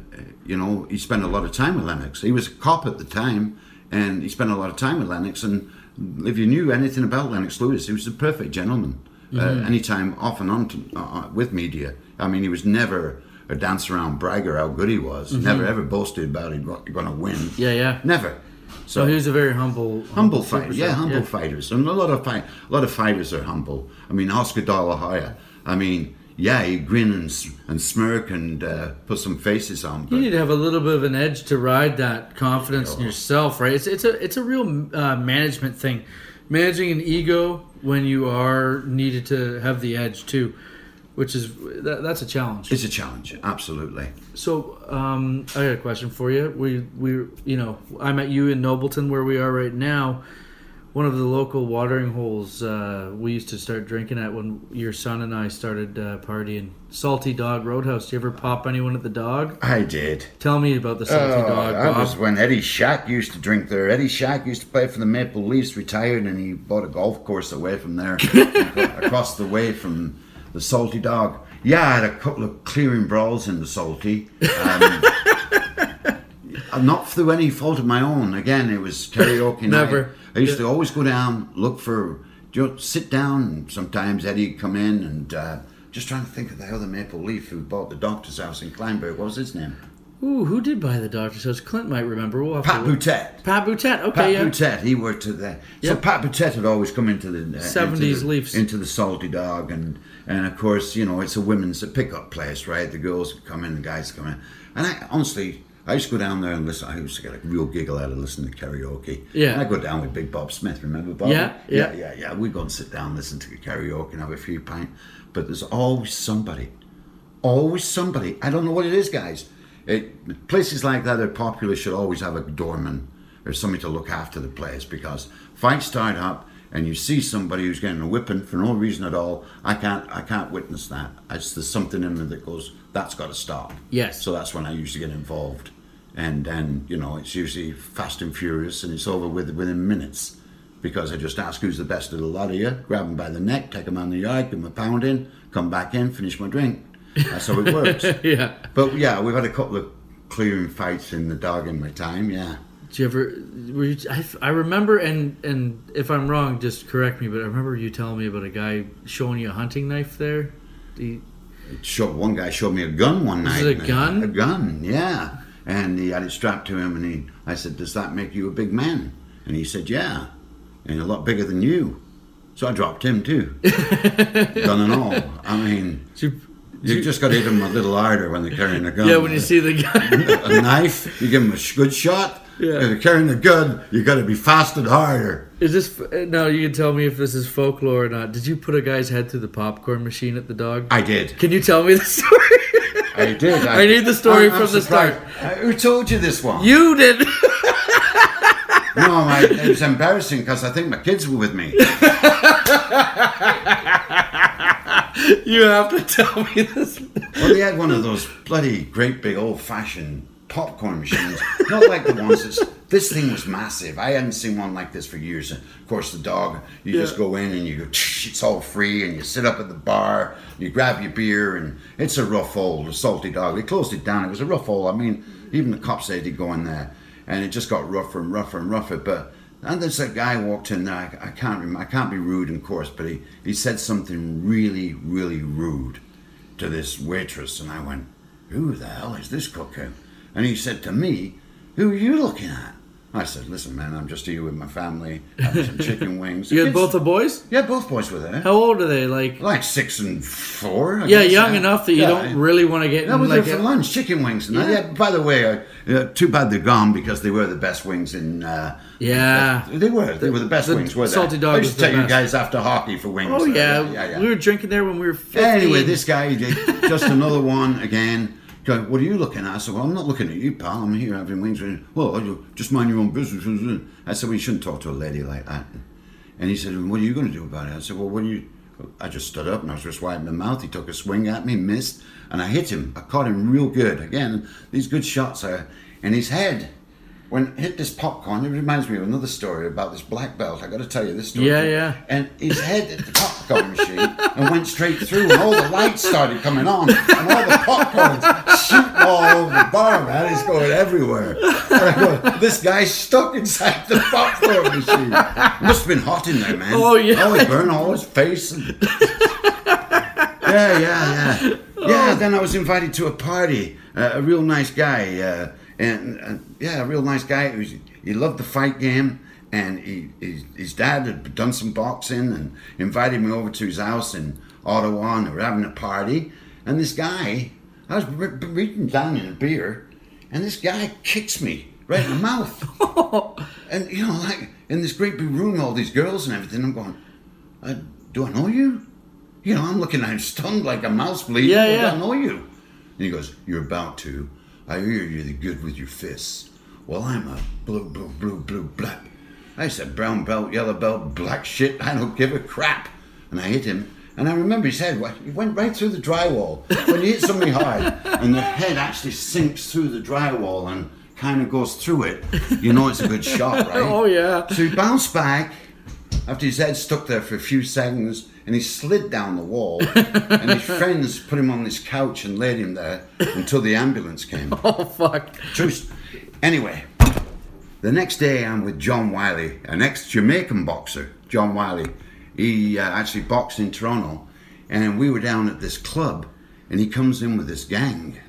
you know, he spent a lot of time with Lennox. He was a cop at the time, and he spent a lot of time with Lennox. And if you knew anything about Lennox Lewis, he was the perfect gentleman. Uh, anytime off and on to, uh, with media. I mean, he was never a dance around bragger how good he was. Never ever boasted about he's going to win. Yeah, yeah. Never. So he was a very humble, Humble fighter, yeah, humble fighters, and a lot of fight, a lot of fighters are humble. I mean, Oscar De La Hoya. I mean, yeah, he grin and, and smirk and uh, put some faces on, You need to have a little bit of an edge to ride that confidence in yourself, right? It's it's a it's a real uh, management thing, managing an ego when you are needed to have the edge too, which is that, that's a challenge. it's a challenge, absolutely. So um, I got a question for you. We we you know I met you in Nobleton where we are right now. One of the local watering holes uh, we used to start drinking at when your son and I started uh, partying. Salty Dog Roadhouse. Do you ever pop anyone at the dog? I did. Tell me about the Salty Oh, Dog. that was when Eddie Shack used to drink there. Eddie Shack used to play for the Maple Leafs, retired, and he bought a golf course away from there, across the way from the Salty Dog. Yeah, I had a couple of clearing brawls in the Salty. Um, uh, not through any fault of my own. Again, it was karaoke night. Never. I used to always go down, look for, just sit down. Sometimes Eddie'd come in and uh, just trying to think of the other Maple Leaf who bought the doctor's house in Kleinburg. What was his name? Ooh, who did buy the doctor's house? Clint might remember. We'll Pat. Boutette. Pat Boutette. Okay, Pat yeah. Boutette, he worked at there. So Pat Boutette had always come into the uh, 70s into the, Leafs. into the Salty Dog, and and of course you know it's a women's a pickup place, right? The girls come in, the guys come in, and I honestly. I used to go down there and listen. I used to get a real giggle out of listening to karaoke. Yeah. And I go down with Big Bob Smith. Remember Bob? Yeah, yeah. yeah, yeah, yeah. We go and sit down, listen to karaoke, and have a few pints. But there's always somebody always somebody. I don't know what it is, guys. It, places like that are popular should always have a doorman or somebody to look after the place because fights start up and you see somebody who's getting a whipping for no reason at all. I can't. I can't witness that. It's there's something in me that goes. That's got to stop. Yes. So that's when I usually get involved, and then you know it's usually fast and furious, and it's over with within minutes. Because I just ask who's the best of the lot of you, grab them by the neck, take them on the yard, give them a pound in, come back in, finish my drink. That's how it works. Yeah. But yeah, we've had a couple of clearing fights in the dog in my time. Yeah, Did you ever? Were you, I, I remember, and and if I'm wrong, just correct me. But I remember you telling me about a guy showing you a hunting knife there. He, showed, one guy showed me a gun one night. a gun? A gun, yeah. And he had it strapped to him, and he, I said, "Does that make you a big man?" And he said, "Yeah, and a lot bigger than you." So I dropped him too, gun and all. I mean, you, you just got to hit them a little harder when they're carrying a gun. yeah, when you see the guy. a knife, you give them a good shot. Yeah. If they're carrying a gun, you got to be fast and harder. Is this no? You can tell me if this is folklore or not. Did you put a guy's head through the popcorn machine at the dog? I did. Can you tell me the story? I did. I need the story I'm- I'm from the start. surprised. Uh, who told you this one? you did. No, my, it was embarrassing because I think my kids were with me. you have to tell me this. Well, they had one of those bloody great big old fashioned popcorn machines. Not like the ones that's. This thing was massive. I hadn't seen one like this for years. And of course, the dog, you just go in and you go, it's all free, and you sit up at the bar, you grab your beer, and it's a rough old, a salty dog. They closed it down. It was a rough old. I mean, even the cops said he'd go in there, and it just got rougher and rougher and rougher. But and there's a guy walked in there. I, I can't rem- I can't be rude, of course, but he, he said something really, really rude to this waitress, and I went, "Who the hell is this cuckoo?" And he said to me, "Who are you looking at?" I said, "Listen, man, I'm just here with my family, having some chicken wings." You had Kids- both the boys. Yeah, both boys were there. How old are they? Like Like six and four. I yeah, guess, young enough that you Yeah. don't really want to get No, in, we're like there for a- lunch, chicken wings. And that. Yeah. yeah. By the way, uh, uh, too bad they're gone because they were the best wings in. Uh, Yeah. they were. They were the best the wings. Were they? Salty Dog I was used to the take you best. guys after hockey for wings. Oh yeah. yeah, yeah. we were drinking there when we were 15. Anyway, this guy did just another one again. Go, what are you looking at? I said, well, I'm not looking at you, pal. I'm here having wings. Well, oh, you just mind your own business. I said, well, you shouldn't talk to a lady like that. And he said, what are you going to do about it? I said, well, what do you... I just stood up and I was just wiping my mouth. He took a swing at me, missed, and I hit him. I caught him real good. Again, these good shots are... in his head, when hit this popcorn, it reminds me of another story about this black belt. I got to tell you this story. Yeah, yeah. And his head hit the popcorn machine and went straight through, and all the lights started coming on, and all the popcorns shooting all over the bar, man. It's going everywhere. Go, this guy's stuck inside the popcorn machine. Must have been hot in there, man. Oh, yeah. Oh, he burned all his face. And... Yeah, yeah, yeah. Yeah, then I was invited to a party. Uh, a real nice guy. Uh, and, and yeah, a real nice guy. Who's, he loved the fight game. And he, his, his dad had done some boxing and invited me over to his house in Ottawa. And they were having a party. And this guy, I was re- reaching down in a beer. And this guy kicks me right in the mouth. and, you know, like in this great big room, all these girls and everything. I'm going, uh, do I know you? You know, I'm looking at him stunned like a mouse bleeding. Yeah, "Oh, yeah. I know you. And he goes, You're about to. I hear you're the good with your fists. Well, I'm a blue, blue, blue, blue, black. I said, Brown belt, yellow belt, black shit. I don't give a crap. And I hit him. And I remember his head, he went right through the drywall. When you hit somebody hard and the head actually sinks through the drywall and kind of goes through it, you know it's a good shot, right? Oh yeah. So he bounced back after his head stuck there for a few seconds and he slid down the wall and his friends put him on this couch and laid him there until the ambulance came. Oh fuck. Truth, Anyway, the next day I'm with John Wiley, an ex-Jamaican boxer. John Wiley, he uh, actually boxed in Toronto, and we were down at this club, and he comes in with this gang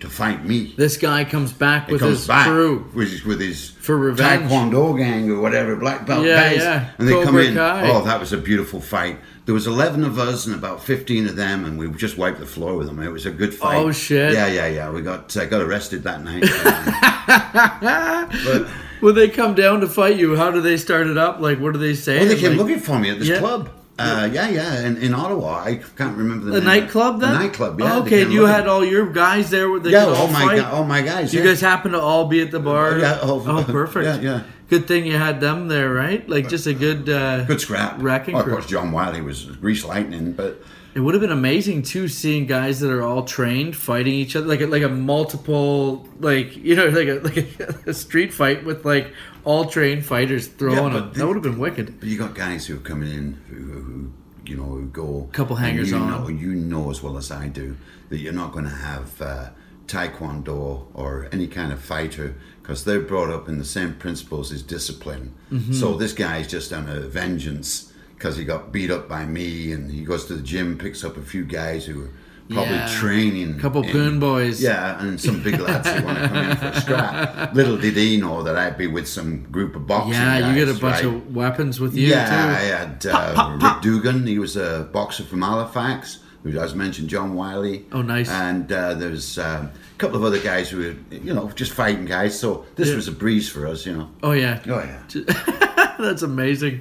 to fight me. This guy comes back with comes his back crew. with his, with his For revenge. Taekwondo gang or whatever, black belt Yeah, guys, yeah. and they come in. Kai. Oh, that was a beautiful fight. There was eleven of us and about fifteen of them, and we just wiped the floor with them. It was a good fight. Oh, shit. Yeah, yeah, yeah. We got uh, got arrested that night. but When they come down to fight you, how do they start it up? Like, what do they say? well, they came Like, looking for me at this Yeah. club. Uh, yeah, yeah, in, in Ottawa. I can't remember the the name. nightclub then? The nightclub. Yeah. Oh, okay, you had all your guys there where they yeah, all my gu- all my guys. You yeah. guys happen to all be at the bar? Yeah, oh, oh perfect. yeah, yeah. Good thing you had them there, right? Like, just a good. Uh, good scrap. Wrecking Oh, of course, John Wiley was Grease Lightning, but It would have been amazing too, seeing guys that are all trained fighting each other, like a, like a multiple, like you know, like a like a, street fight with like all trained fighters throwing but them. the- that would have been wicked. But you got guys who are coming in who, who you know, who go Couple hangers you on. Know, you know as well as I do that you're not going to have uh, taekwondo or any kind of fighter because they're brought up in the same principles as discipline. Mm-hmm. So this guy's just on a vengeance because he got beat up by me, and he goes to the gym, picks up a few guys who are probably Yeah. training. Couple in- boys. Yeah, and some big lads who want to come in for a scrap. Little did he know that I'd be with some group of boxing Yeah, you get a bunch right? of weapons with you Yeah, too. I had uh, Rick Dugan. He was a boxer from Halifax. Who I mentioned John Wiley. Oh, nice. And uh, there's um, a couple of other guys who were, you know, just fighting guys. So this Yeah. was a breeze for us, you know. Oh yeah, Oh yeah. that's amazing.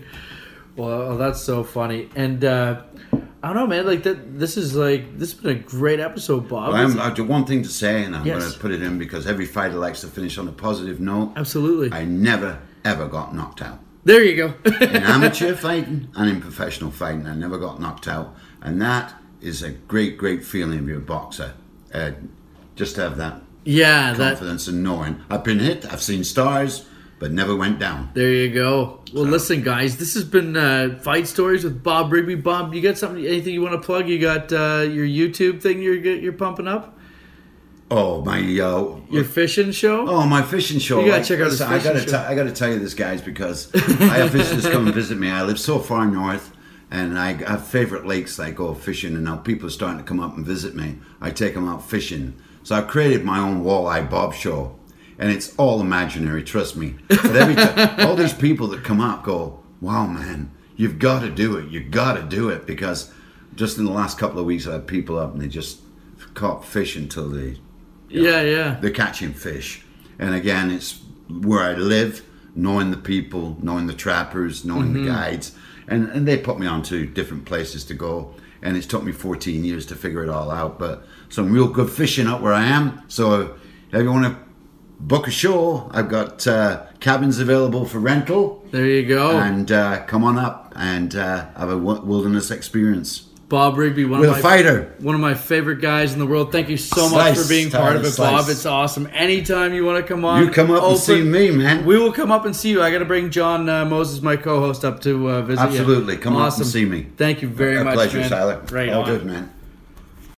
Well, oh, that's so funny. And uh, I don't know, man. Like that. This is like this has been a great episode, Bob. Well, I'm, I do one thing to say, and I'm Yes. going to put it in because every fighter likes to finish on a positive note. Absolutely. I never ever got knocked out. there you go. in amateur fighting and in professional fighting. I never got knocked out, and that is a great, great feeling if you're a boxer. Uh, just to have that yeah, that. confidence and knowing I've been hit, I've seen stars, but never went down. There you go. Well, listen, guys, this has been uh, Fight Stories with Bob Rigby. Bob, you got something? Anything you want to plug? You got uh, your YouTube thing you're you're pumping up? Oh my! Uh, Your fishing show? Oh, my fishing show! You gotta Like, check out his listen, I gotta, t- I gotta tell you this, guys, because I have visitors come and visit me. I live so far north, and I have favorite lakes I go fishing. And now people are starting to come up and visit me. I take them out fishing. So I've created my own walleye bob show, and it's all imaginary. Trust me. But every time, all these people that come up go, "Wow, man, you've got to do it. You've got to do it," because just in the last couple of weeks, I had people up and they just caught fish until they yeah, yeah. they're catching fish. And again, it's where I live, knowing the people, knowing the trappers, knowing Mm-hmm. the guides. And, and they put me on to different places to go. And it's took me 14 years to figure it all out. But some real good fishing up where I am. So if you want to book a show, I've got uh, cabins available for rental. There you go. And uh, come on up and uh, have a wilderness experience. Bob Rigby, one With of my fighter. one of my favorite guys in the world. Thank you so much for being part of it, Tyler, Bob. It's awesome. Anytime you want to come on, You come up and see me, man. We will come up and see you. I got to bring John uh, Moses, my co-host, up to uh, visit you. Absolutely. Come on up and see me. Thank you very a much. pleasure, man. Tyler. Right all on. good, man.